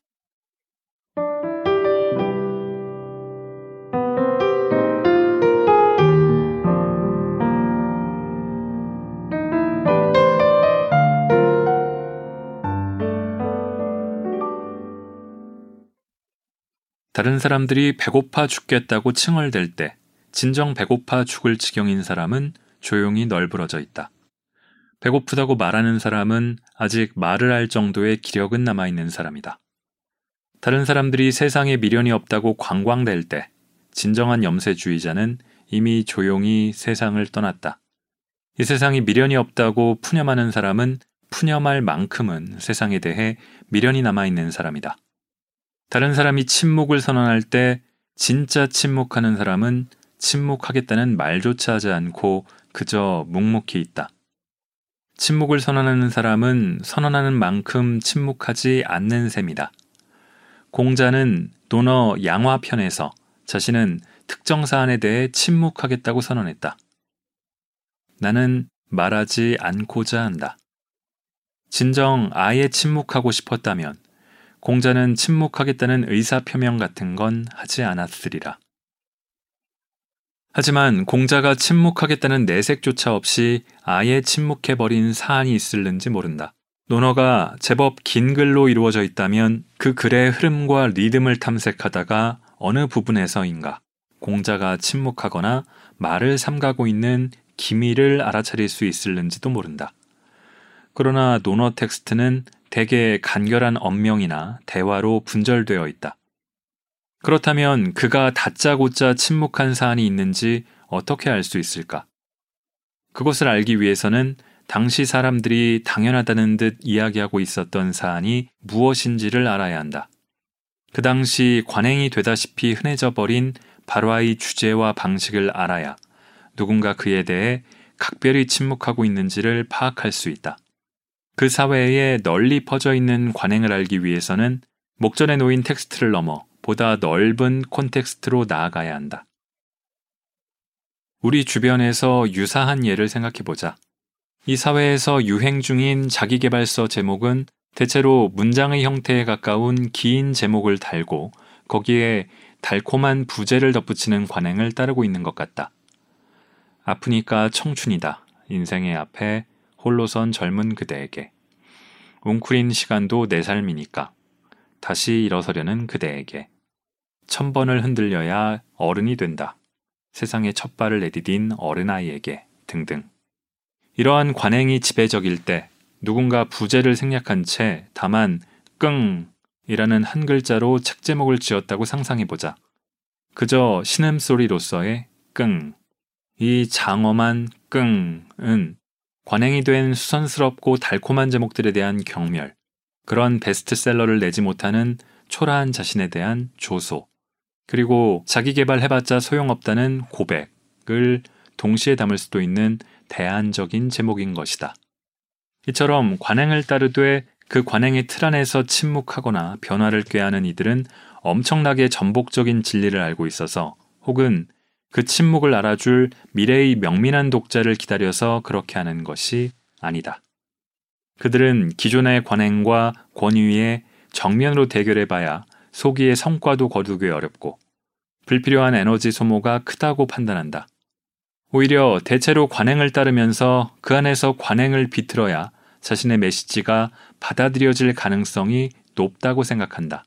A: 다른 사람들이 배고파 죽겠다고 칭얼댈 때 진정 배고파 죽을 지경인 사람은 조용히 널브러져 있다. 배고프다고 말하는 사람은 아직 말을 할 정도의 기력은 남아있는 사람이다. 다른 사람들이 세상에 미련이 없다고 광광댈 때 진정한 염세주의자는 이미 조용히 세상을 떠났다. 이 세상이 미련이 없다고 푸념하는 사람은 푸념할 만큼은 세상에 대해 미련이 남아있는 사람이다. 다른 사람이 침묵을 선언할 때 진짜 침묵하는 사람은 침묵하겠다는 말조차 하지 않고 그저 묵묵히 있다. 침묵을 선언하는 사람은 선언하는 만큼 침묵하지 않는 셈이다. 공자는 논어 양화편에서 자신은 특정 사안에 대해 침묵하겠다고 선언했다. 나는 말하지 않고자 한다. 진정 아예 침묵하고 싶었다면 공자는 침묵하겠다는 의사표명 같은 건 하지 않았으리라. 하지만 공자가 침묵하겠다는 내색조차 없이 아예 침묵해버린 사안이 있을는지 모른다. 논어가 제법 긴 글로 이루어져 있다면 그 글의 흐름과 리듬을 탐색하다가 어느 부분에서인가 공자가 침묵하거나 말을 삼가고 있는 기미를 알아차릴 수 있을는지도 모른다. 그러나 논어 텍스트는 대개 간결한 언명이나 대화로 분절되어 있다. 그렇다면 그가 다짜고짜 침묵한 사안이 있는지 어떻게 알 수 있을까? 그것을 알기 위해서는 당시 사람들이 당연하다는 듯 이야기하고 있었던 사안이 무엇인지를 알아야 한다. 그 당시 관행이 되다시피 흔해져 버린 발화의 주제와 방식을 알아야 누군가 그에 대해 각별히 침묵하고 있는지를 파악할 수 있다. 그 사회에 널리 퍼져 있는 관행을 알기 위해서는 목전에 놓인 텍스트를 넘어 보다 넓은 콘텍스트로 나아가야 한다. 우리 주변에서 유사한 예를 생각해 보자. 이 사회에서 유행 중인 자기개발서 제목은 대체로 문장의 형태에 가까운 긴 제목을 달고 거기에 달콤한 부제를 덧붙이는 관행을 따르고 있는 것 같다. 아프니까 청춘이다. 인생의 앞에 홀로선 젊은 그대에게. 웅크린 시간도 내 삶이니까. 다시 일어서려는 그대에게. 천 번을 흔들려야 어른이 된다. 세상에 첫 발을 내디딘 어른아이에게 등등. 이러한 관행이 지배적일 때 누군가 부제를 생략한 채 다만 끙이라는 한 글자로 책 제목을 지었다고 상상해보자. 그저 신음소리로서의 끙. 이 장엄한 끙은 관행이 된 수선스럽고 달콤한 제목들에 대한 경멸, 그런 베스트셀러를 내지 못하는 초라한 자신에 대한 조소, 그리고 자기 개발해봤자 소용없다는 고백을 동시에 담을 수도 있는 대안적인 제목인 것이다. 이처럼 관행을 따르되 그 관행의 틀 안에서 침묵하거나 변화를 꾀하는 이들은 엄청나게 전복적인 진리를 알고 있어서 혹은 그 침묵을 알아줄 미래의 명민한 독자를 기다려서 그렇게 하는 것이 아니다. 그들은 기존의 관행과 권위에 정면으로 대결해 봐야 소기의 성과도 거두기 어렵고 불필요한 에너지 소모가 크다고 판단한다. 오히려 대체로 관행을 따르면서 그 안에서 관행을 비틀어야 자신의 메시지가 받아들여질 가능성이 높다고 생각한다.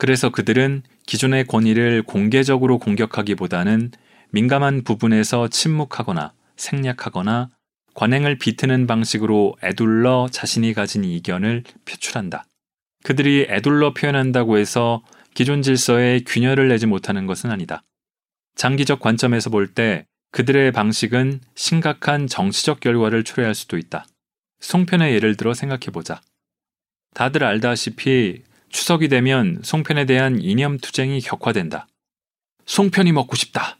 A: 그래서 그들은 기존의 권위를 공개적으로 공격하기보다는 민감한 부분에서 침묵하거나 생략하거나 관행을 비트는 방식으로 애둘러 자신이 가진 이견을 표출한다. 그들이 애둘러 표현한다고 해서 기존 질서에 균열을 내지 못하는 것은 아니다. 장기적 관점에서 볼 때 그들의 방식은 심각한 정치적 결과를 초래할 수도 있다. 송편의 예를 들어 생각해보자. 다들 알다시피 추석이 되면 송편에 대한 이념 투쟁이 격화된다. 송편이 먹고 싶다.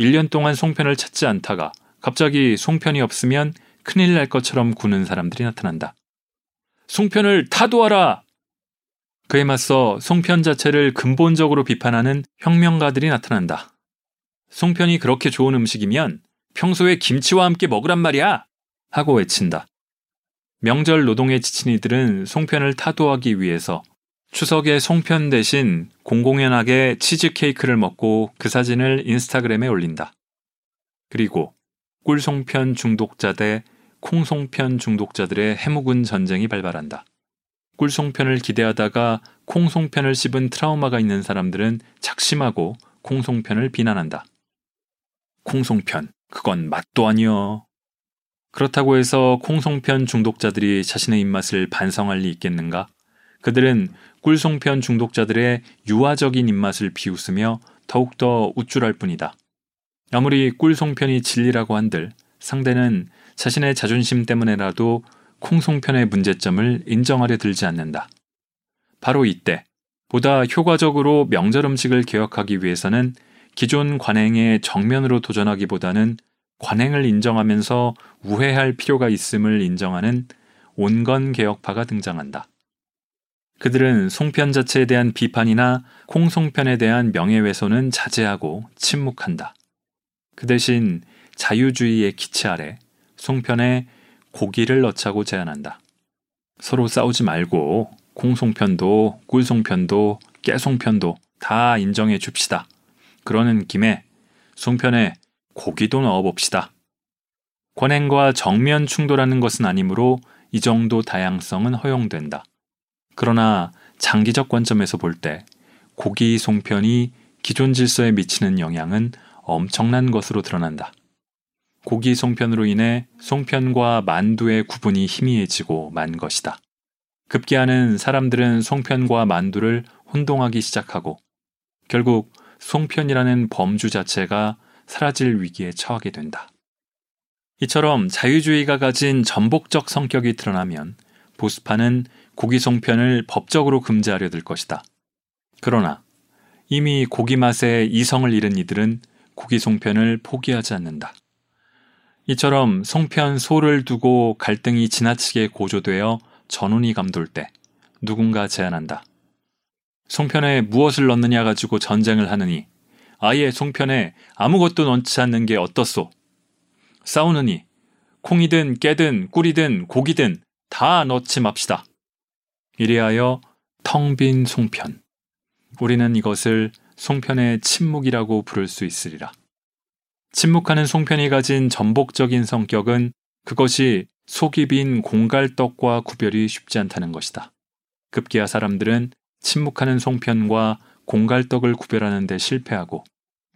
A: 1년 동안 송편을 찾지 않다가 갑자기 송편이 없으면 큰일 날 것처럼 구는 사람들이 나타난다. 송편을 타도하라! 그에 맞서 송편 자체를 근본적으로 비판하는 혁명가들이 나타난다. 송편이 그렇게 좋은 음식이면 평소에 김치와 함께 먹으란 말이야! 하고 외친다. 명절 노동에 지친 이들은 송편을 타도하기 위해서 추석에 송편 대신 공공연하게 치즈케이크를 먹고 그 사진을 인스타그램에 올린다. 그리고 꿀송편 중독자 대 콩송편 중독자들의 해묵은 전쟁이 발발한다. 꿀송편을 기대하다가 콩송편을 씹은 트라우마가 있는 사람들은 작심하고 콩송편을 비난한다. 콩송편, 그건 맛도 아니여. 그렇다고 해서 콩송편 중독자들이 자신의 입맛을 반성할 리 있겠는가? 그들은 꿀송편 중독자들의 유아적인 입맛을 비웃으며 더욱더 우쭐할 뿐이다. 아무리 꿀송편이 진리라고 한들 상대는 자신의 자존심 때문에라도 콩송편의 문제점을 인정하려 들지 않는다. 바로 이때 보다 효과적으로 명절 음식을 개혁하기 위해서는 기존 관행에 정면으로 도전하기보다는 관행을 인정하면서 우회할 필요가 있음을 인정하는 온건 개혁파가 등장한다. 그들은 송편 자체에 대한 비판이나 콩송편에 대한 명예훼손은 자제하고 침묵한다. 그 대신 자유주의의 기치 아래 송편에 고기를 넣자고 제안한다. 서로 싸우지 말고 콩송편도 꿀송편도 깨송편도 다 인정해 줍시다. 그러는 김에 송편에 고기도 넣어봅시다. 관행과 정면 충돌하는 것은 아니므로 이 정도 다양성은 허용된다. 그러나 장기적 관점에서 볼 때 고기 송편이 기존 질서에 미치는 영향은 엄청난 것으로 드러난다. 고기 송편으로 인해 송편과 만두의 구분이 희미해지고 만 것이다. 급기야는 사람들은 송편과 만두를 혼동하기 시작하고 결국 송편이라는 범주 자체가 사라질 위기에 처하게 된다. 이처럼 자유주의가 가진 전복적 성격이 드러나면 보수파는 고기 송편을 법적으로 금지하려 들 것이다. 그러나 이미 고기 맛에 이성을 잃은 이들은 고기 송편을 포기하지 않는다. 이처럼 송편 소를 두고 갈등이 지나치게 고조되어 전운이 감돌 때 누군가 제안한다. 송편에 무엇을 넣느냐 가지고 전쟁을 하느니 아예 송편에 아무것도 넣지 않는 게 어떻소? 싸우느니 콩이든 깨든 꿀이든 고기든 다 넣지 맙시다. 이리하여 텅 빈 송편. 우리는 이것을 송편의 침묵이라고 부를 수 있으리라. 침묵하는 송편이 가진 전복적인 성격은 그것이 속이 빈 공갈떡과 구별이 쉽지 않다는 것이다. 급기야 사람들은 침묵하는 송편과 공갈떡을 구별하는 데 실패하고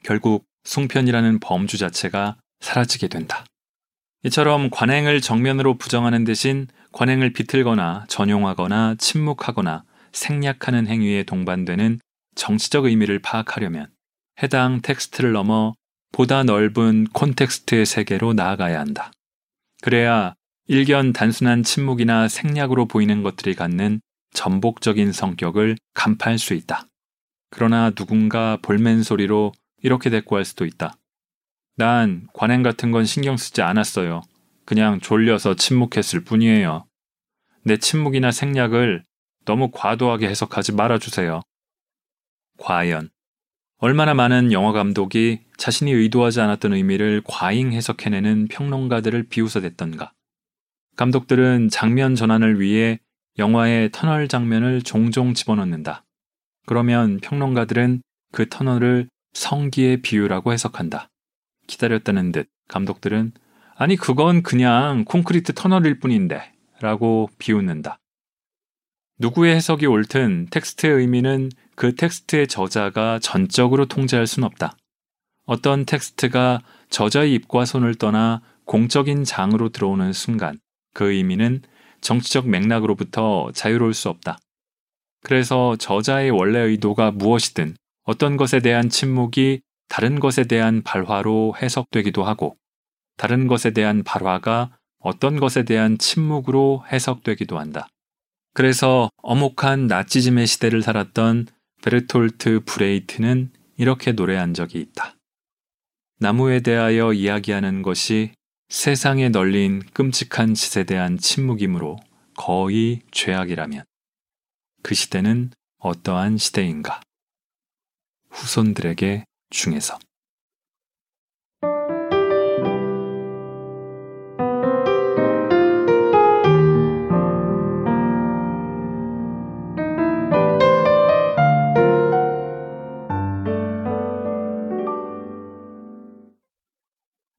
A: 결국 송편이라는 범주 자체가 사라지게 된다. 이처럼 관행을 정면으로 부정하는 대신 관행을 비틀거나 전용하거나 침묵하거나 생략하는 행위에 동반되는 정치적 의미를 파악하려면 해당 텍스트를 넘어 보다 넓은 콘텍스트의 세계로 나아가야 한다. 그래야 일견 단순한 침묵이나 생략으로 보이는 것들이 갖는 전복적인 성격을 간파할 수 있다. 그러나 누군가 볼멘 소리로 이렇게 대꾸할 수도 있다. 난 관행 같은 건 신경 쓰지 않았어요. 그냥 졸려서 침묵했을 뿐이에요. 내 침묵이나 생략을 너무 과도하게 해석하지 말아주세요. 과연. 얼마나 많은 영화 감독이 자신이 의도하지 않았던 의미를 과잉 해석해내는 평론가들을 비웃어댔던가. 감독들은 장면 전환을 위해 영화의 터널 장면을 종종 집어넣는다. 그러면 평론가들은 그 터널을 성기의 비유라고 해석한다. 기다렸다는 듯 감독들은 아니 그건 그냥 콘크리트 터널일 뿐인데 라고 비웃는다. 누구의 해석이 옳든 텍스트의 의미는 그 텍스트의 저자가 전적으로 통제할 순 없다. 어떤 텍스트가 저자의 입과 손을 떠나 공적인 장으로 들어오는 순간 그 의미는 정치적 맥락으로부터 자유로울 수 없다. 그래서 저자의 원래 의도가 무엇이든 어떤 것에 대한 침묵이 다른 것에 대한 발화로 해석되기도 하고 다른 것에 대한 발화가 어떤 것에 대한 침묵으로 해석되기도 한다. 그래서 엄혹한 나치즘의 시대를 살았던 베르톨트 브레히트는 이렇게 노래한 적이 있다. 나무에 대하여 이야기하는 것이 세상에 널린 끔찍한 짓에 대한 침묵이므로 거의 죄악이라면 그 시대는 어떠한 시대인가? 후손들에게 중에서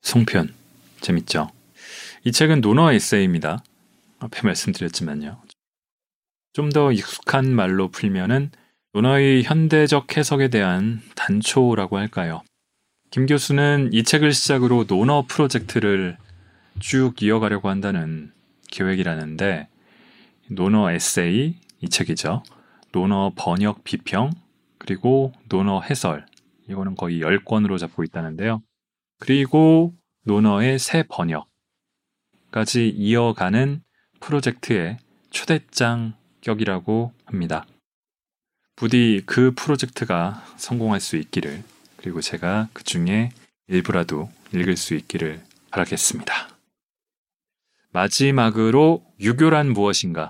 A: 송편 재밌죠? 이 책은 논어 에세이입니다. 앞에 말씀드렸지만요. 좀 더 익숙한 말로 풀면은 논어의 현대적 해석에 대한 단초라고 할까요? 김 교수는 이 책을 시작으로 논어 프로젝트를 쭉 이어가려고 한다는 계획이라는데 논어 에세이 이 책이죠. 논어 번역 비평 그리고 논어 해설 이거는 거의 10권으로 잡고 있다는데요. 그리고 논어의 새 번역까지 이어가는 프로젝트의 초대장 격이라고 합니다. 부디 그 프로젝트가 성공할 수 있기를 그리고 제가 그 중에 일부라도 읽을 수 있기를 바라겠습니다. 마지막으로 유교란 무엇인가?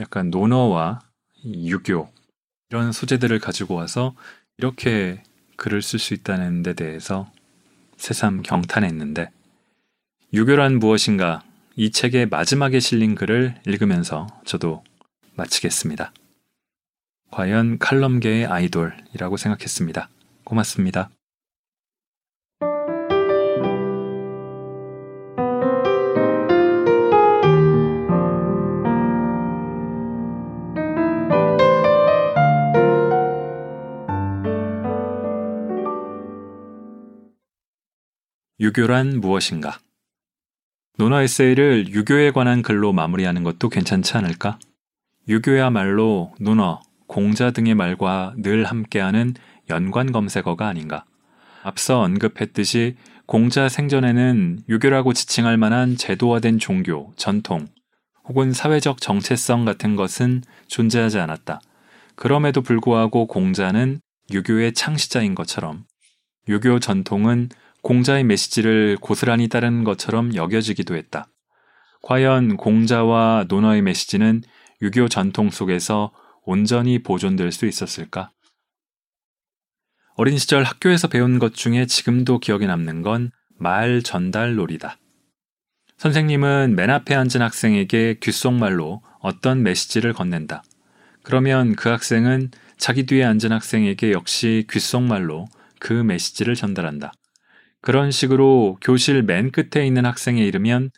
A: 약간 논어와 유교 이런 소재들을 가지고 와서 이렇게 글을 쓸 수 있다는 데 대해서 새삼 경탄했는데 유교란 무엇인가 이 책의 마지막에 실린 글을 읽으면서 저도 마치겠습니다. 과연 칼럼계의 아이돌이라고 생각했습니다. 고맙습니다. 유교란 무엇인가? 논어 에세이를 유교에 관한 글로 마무리하는 것도 괜찮지 않을까? 유교야말로 논어, 공자 등의 말과 늘 함께하는 연관 검색어가 아닌가. 앞서 언급했듯이 공자 생전에는 유교라고 지칭할 만한 제도화된 종교, 전통, 혹은 사회적 정체성 같은 것은 존재하지 않았다. 그럼에도 불구하고 공자는 유교의 창시자인 것처럼 유교 전통은 공자의 메시지를 고스란히 따른 것처럼 여겨지기도 했다. 과연 공자와 논어의 메시지는 유교 전통 속에서 온전히 보존될 수 있었을까? 어린 시절 학교에서 배운 것 중에 지금도 기억에 남는 건 말 전달 놀이다. 선생님은 맨 앞에 앉은 학생에게 귓속말로 어떤 메시지를 건넨다. 그러면 그 학생은 자기 뒤에 앉은 학생에게 역시 귓속말로 그 메시지를 전달한다. 그런 식으로 교실 맨 끝에 있는 학생에 이르면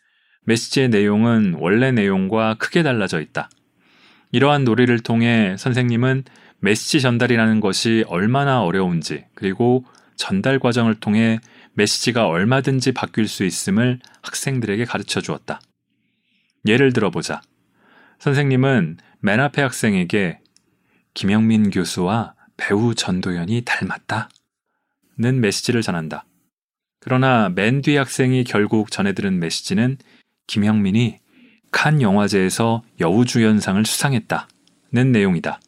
A: 메시지의 내용은 원래 내용과 크게 달라져 있다. 이러한 놀이를 통해 선생님은 메시지 전달이라는 것이 얼마나 어려운지 그리고 전달 과정을 통해 메시지가 얼마든지 바뀔 수 있음을 학생들에게 가르쳐 주었다. 예를 들어보자. 선생님은 맨 앞에 학생에게 김영민 교수와 배우 전도연이 닮았다. 는 메시지를 전한다. 그러나 맨 뒤 학생이 결국 전해들은 메시지는 김영민이 칸 영화제에서 여우주연상을 수상했다. 는 내용이다.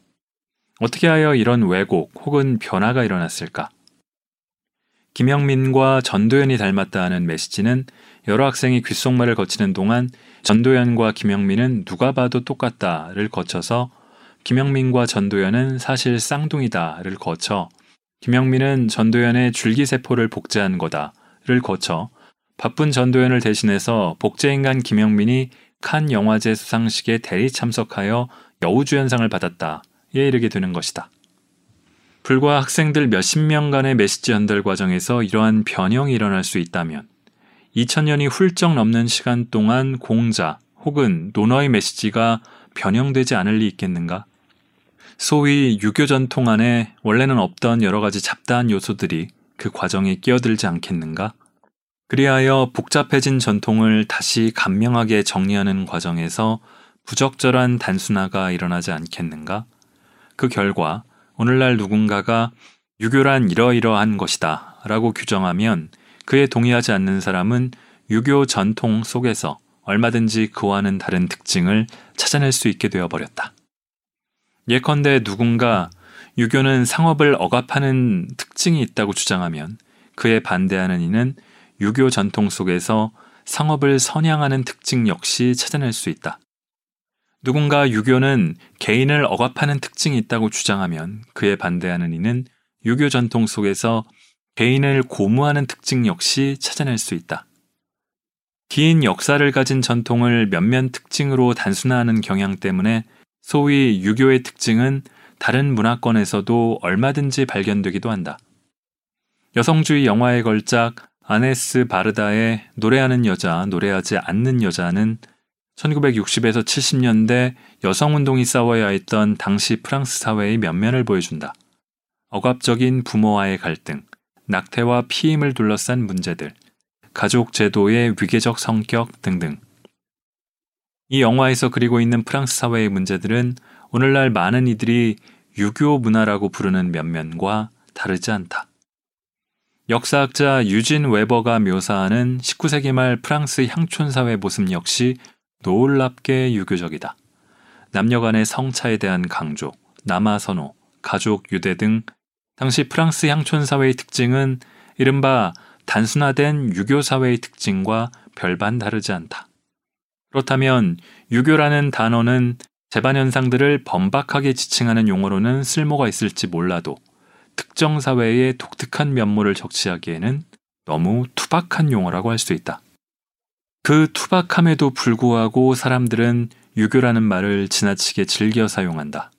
A: 어떻게 하여 이런 왜곡 혹은 변화가 일어났을까? 김영민과 전도연이 닮았다는 메시지는 여러 학생이 귓속말을 거치는 동안 전도연과 김영민은 누가 봐도 똑같다를 거쳐서 김영민과 전도연은 사실 쌍둥이다를 거쳐 김영민은 전도연의 줄기세포를 복제한 거다를 거쳐 바쁜 전도연을 대신해서 복제인간 김영민이 칸 영화제 수상식에 대리 참석하여 여우주연상을 받았다에 이르게 되는 것이다. 불과 학생들 몇십 명간의 메시지 전달 과정에서 이러한 변형이 일어날 수 있다면 2000년이 훌쩍 넘는 시간 동안 공자 혹은 논어의 메시지가 변형되지 않을 리 있겠는가? 소위 유교 전통 안에 원래는 없던 여러 가지 잡다한 요소들이 그 과정에 끼어들지 않겠는가? 그리하여 복잡해진 전통을 다시 간명하게 정리하는 과정에서 부적절한 단순화가 일어나지 않겠는가? 그 결과 오늘날 누군가가 유교란 이러이러한 것이다 라고 규정하면 그에 동의하지 않는 사람은 유교 전통 속에서 얼마든지 그와는 다른 특징을 찾아낼 수 있게 되어버렸다. 예컨대 누군가 유교는 상업을 억압하는 특징이 있다고 주장하면 그에 반대하는 이는 유교 전통 속에서 상업을 선양하는 특징 역시 찾아낼 수 있다. 누군가 유교는 개인을 억압하는 특징이 있다고 주장하면 그에 반대하는 이는 유교 전통 속에서 개인을 고무하는 특징 역시 찾아낼 수 있다. 긴 역사를 가진 전통을 몇몇 특징으로 단순화하는 경향 때문에 소위 유교의 특징은 다른 문화권에서도 얼마든지 발견되기도 한다. 여성주의 영화의 걸작 아네스 바르다의 노래하는 여자, 노래하지 않는 여자는 1960에서 70년대 여성운동이 싸워야 했던 당시 프랑스 사회의 면면을 보여준다. 억압적인 부모와의 갈등, 낙태와 피임을 둘러싼 문제들, 가족 제도의 위계적 성격 등등. 이 영화에서 그리고 있는 프랑스 사회의 문제들은 오늘날 많은 이들이 유교 문화라고 부르는 면면과 다르지 않다. 역사학자 유진 웨버가 묘사하는 19세기 말 프랑스 향촌 사회 모습 역시 놀랍게 유교적이다. 남녀 간의 성차에 대한 강조, 남아 선호, 가족 유대 등 당시 프랑스 향촌 사회의 특징은 이른바 단순화된 유교 사회의 특징과 별반 다르지 않다. 그렇다면 유교라는 단어는 재반 현상들을 범박하게 지칭하는 용어로는 쓸모가 있을지 몰라도 특정 사회의 독특한 면모를 적시하기에는 너무 투박한 용어라고 할 수 있다. 그 투박함에도 불구하고 사람들은 유교라는 말을 지나치게 즐겨 사용한다.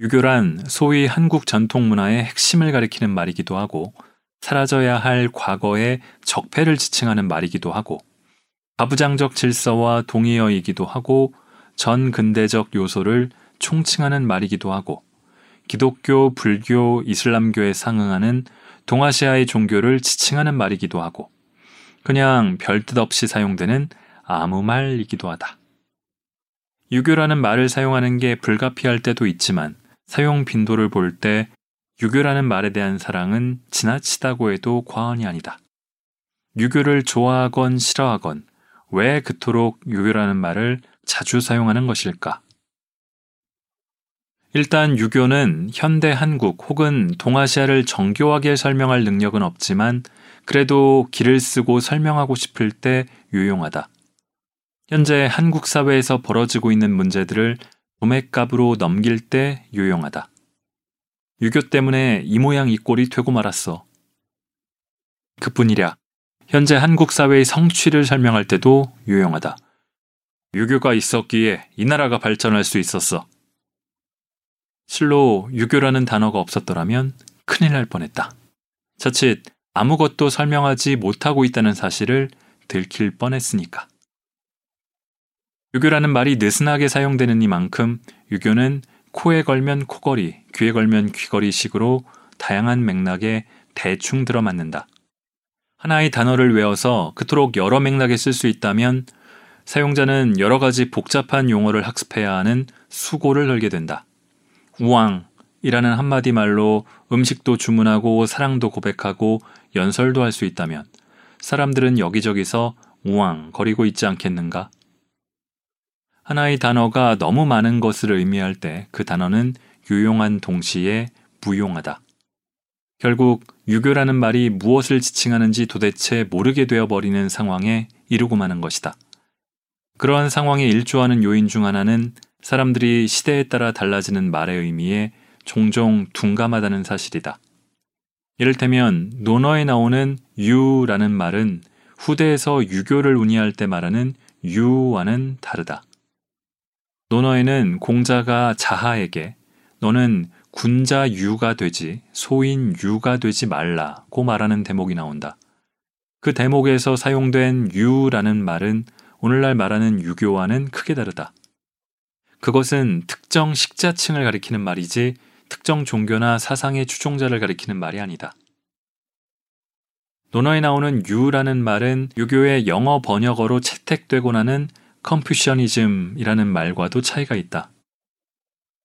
A: 유교란 소위 한국 전통 문화의 핵심을 가리키는 말이기도 하고 사라져야 할 과거의 적폐를 지칭하는 말이기도 하고 가부장적 질서와 동의어이기도 하고 전 근대적 요소를 총칭하는 말이기도 하고 기독교, 불교, 이슬람교에 상응하는 동아시아의 종교를 지칭하는 말이기도 하고 그냥 별뜻 없이 사용되는 아무 말이기도 하다. 유교라는 말을 사용하는 게 불가피할 때도 있지만 사용 빈도를 볼 때 유교라는 말에 대한 사랑은 지나치다고 해도 과언이 아니다. 유교를 좋아하건 싫어하건 왜 그토록 유교라는 말을 자주 사용하는 것일까? 일단 유교는 현대 한국 혹은 동아시아를 정교하게 설명할 능력은 없지만 그래도 길을 쓰고 설명하고 싶을 때 유용하다. 현재 한국 사회에서 벌어지고 있는 문제들을 도매값으로 넘길 때 유용하다. 유교 때문에 이 모양 이 꼴이 되고 말았어. 그뿐이랴. 현재 한국 사회의 성취를 설명할 때도 유용하다. 유교가 있었기에 이 나라가 발전할 수 있었어. 실로 유교라는 단어가 없었더라면 큰일 날 뻔했다. 자칫 아무것도 설명하지 못하고 있다는 사실을 들킬 뻔했으니까. 유교라는 말이 느슨하게 사용되는 이만큼 유교는 코에 걸면 코걸이, 귀에 걸면 귀걸이 식으로 다양한 맥락에 대충 들어맞는다. 하나의 단어를 외워서 그토록 여러 맥락에 쓸 수 있다면 사용자는 여러 가지 복잡한 용어를 학습해야 하는 수고를 걸게 된다. 우왕이라는 한마디 말로 음식도 주문하고 사랑도 고백하고 연설도 할 수 있다면 사람들은 여기저기서 우왕 거리고 있지 않겠는가? 하나의 단어가 너무 많은 것을 의미할 때 그 단어는 유용한 동시에 무용하다. 결국 유교라는 말이 무엇을 지칭하는지 도대체 모르게 되어버리는 상황에 이르고 마는 것이다. 그러한 상황에 일조하는 요인 중 하나는 사람들이 시대에 따라 달라지는 말의 의미에 종종 둔감하다는 사실이다. 이를테면 논어에 나오는 유라는 말은 후대에서 유교를 운이할 때 말하는 유와는 다르다. 논어에는 공자가 자하에게 너는 군자 유가 되지 소인 유가 되지 말라고 말하는 대목이 나온다. 그 대목에서 사용된 유라는 말은 오늘날 말하는 유교와는 크게 다르다. 그것은 특정 식자층을 가리키는 말이지 특정 종교나 사상의 추종자를 가리키는 말이 아니다. 논어에 나오는 유라는 말은 유교의 영어 번역어로 채택되고 나는 Confucianism이라는 말과도 차이가 있다.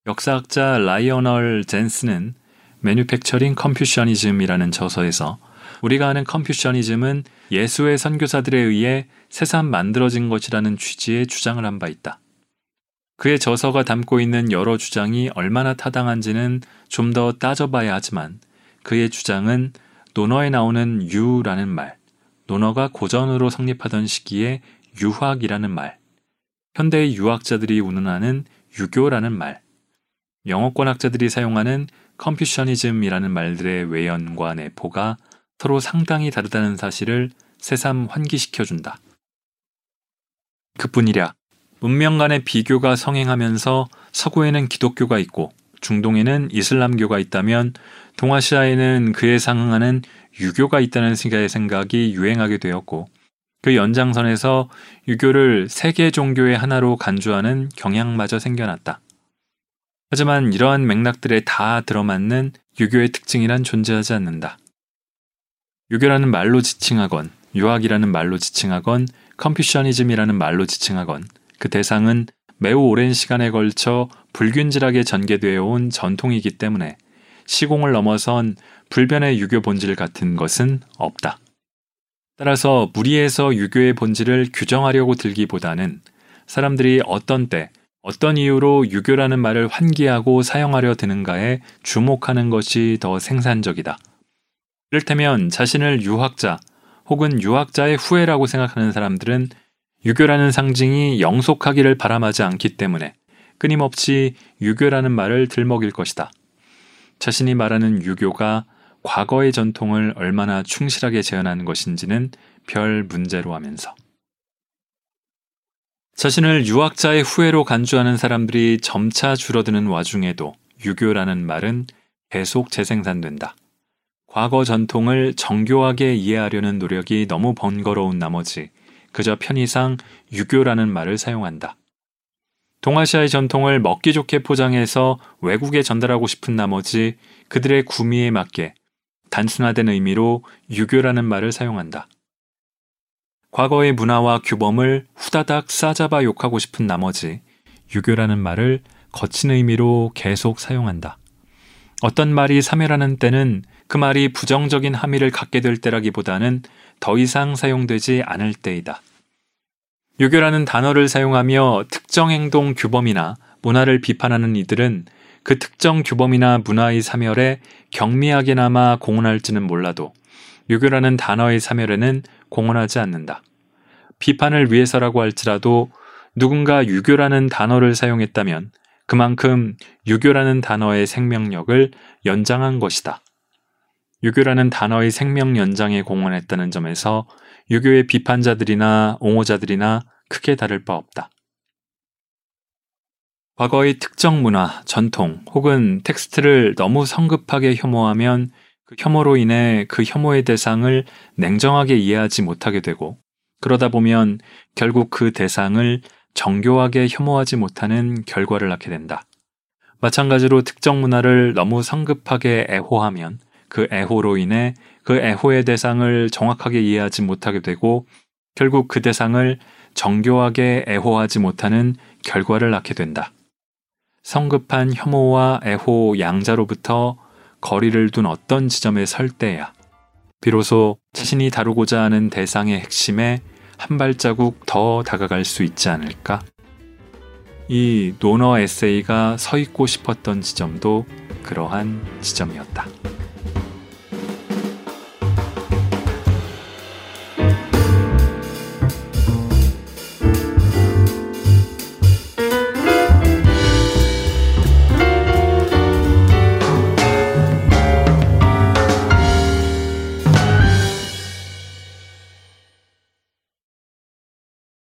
A: 역사학자 라이어널 젠슨은 Manufacturing Confucianism이라는 저서에서 우리가 아는 Confucianism은 예수회 선교사들에 의해 새삼 만들어진 것이라는 취지의 주장을 한 바 있다. 그의 저서가 담고 있는 여러 주장이 얼마나 타당한지는 좀 더 따져봐야 하지만 그의 주장은 논어에 나오는 유라는 말, 논어가 고전으로 성립하던 시기에 유학이라는 말, 현대의 유학자들이 운운하는 유교라는 말, 영어권학자들이 사용하는 컴퓨셔니즘이라는 말들의 외연과 내포가 서로 상당히 다르다는 사실을 새삼 환기시켜준다. 그뿐이랴, 문명 간의 비교가 성행하면서 서구에는 기독교가 있고 중동에는 이슬람교가 있다면 동아시아에는 그에 상응하는 유교가 있다는 생각이 유행하게 되었고 그 연장선에서 유교를 세계 종교의 하나로 간주하는 경향마저 생겨났다. 하지만 이러한 맥락들에 다 들어맞는 유교의 특징이란 존재하지 않는다. 유교라는 말로 지칭하건, 유학이라는 말로 지칭하건, 컴퓨셔니즘이라는 말로 지칭하건, 그 대상은 매우 오랜 시간에 걸쳐 불균질하게 전개되어 온 전통이기 때문에 시공을 넘어선 불변의 유교 본질 같은 것은 없다. 따라서 무리해서 유교의 본질을 규정하려고 들기보다는 사람들이 어떤 때, 어떤 이유로 유교라는 말을 환기하고 사용하려 드는가에 주목하는 것이 더 생산적이다. 이를테면 자신을 유학자 혹은 유학자의 후예라고 생각하는 사람들은 유교라는 상징이 영속하기를 바람하지 않기 때문에 끊임없이 유교라는 말을 들먹일 것이다. 자신이 말하는 유교가 과거의 전통을 얼마나 충실하게 재현하는 것인지는 별 문제로 하면서 자신을 유학자의 후예로 간주하는 사람들이 점차 줄어드는 와중에도 유교라는 말은 계속 재생산된다. 과거 전통을 정교하게 이해하려는 노력이 너무 번거로운 나머지 그저 편의상 유교라는 말을 사용한다. 동아시아의 전통을 먹기 좋게 포장해서 외국에 전달하고 싶은 나머지 그들의 구미에 맞게 단순화된 의미로 유교라는 말을 사용한다. 과거의 문화와 규범을 후다닥 싸잡아 욕하고 싶은 나머지 유교라는 말을 거친 의미로 계속 사용한다. 어떤 말이 사멸하는 때는 그 말이 부정적인 함의를 갖게 될 때라기보다는 더 이상 사용되지 않을 때이다. 유교라는 단어를 사용하며 특정 행동 규범이나 문화를 비판하는 이들은 그 특정 규범이나 문화의 사멸에 경미하게나마 공헌할지는 몰라도 유교라는 단어의 사멸에는 공헌하지 않는다. 비판을 위해서라고 할지라도 누군가 유교라는 단어를 사용했다면 그만큼 유교라는 단어의 생명력을 연장한 것이다. 유교라는 단어의 생명 연장에 공헌했다는 점에서 유교의 비판자들이나 옹호자들이나 크게 다를 바 없다. 과거의 특정 문화, 전통 혹은 텍스트를 너무 성급하게 혐오하면 그 혐오로 인해 그 혐오의 대상을 냉정하게 이해하지 못하게 되고 그러다 보면 결국 그 대상을 정교하게 혐오하지 못하는 결과를 낳게 된다. 마찬가지로 특정 문화를 너무 성급하게 애호하면 그 애호로 인해 그 애호의 대상을 정확하게 이해하지 못하게 되고 결국 그 대상을 정교하게 애호하지 못하는 결과를 낳게 된다. 성급한 혐오와 애호 양자로부터 거리를 둔 어떤 지점에 설 때야 비로소 자신이 다루고자 하는 대상의 핵심에 한 발자국 더 다가갈 수 있지 않을까? 이 논어 에세이가 서 있고 싶었던 지점도 그러한 지점이었다.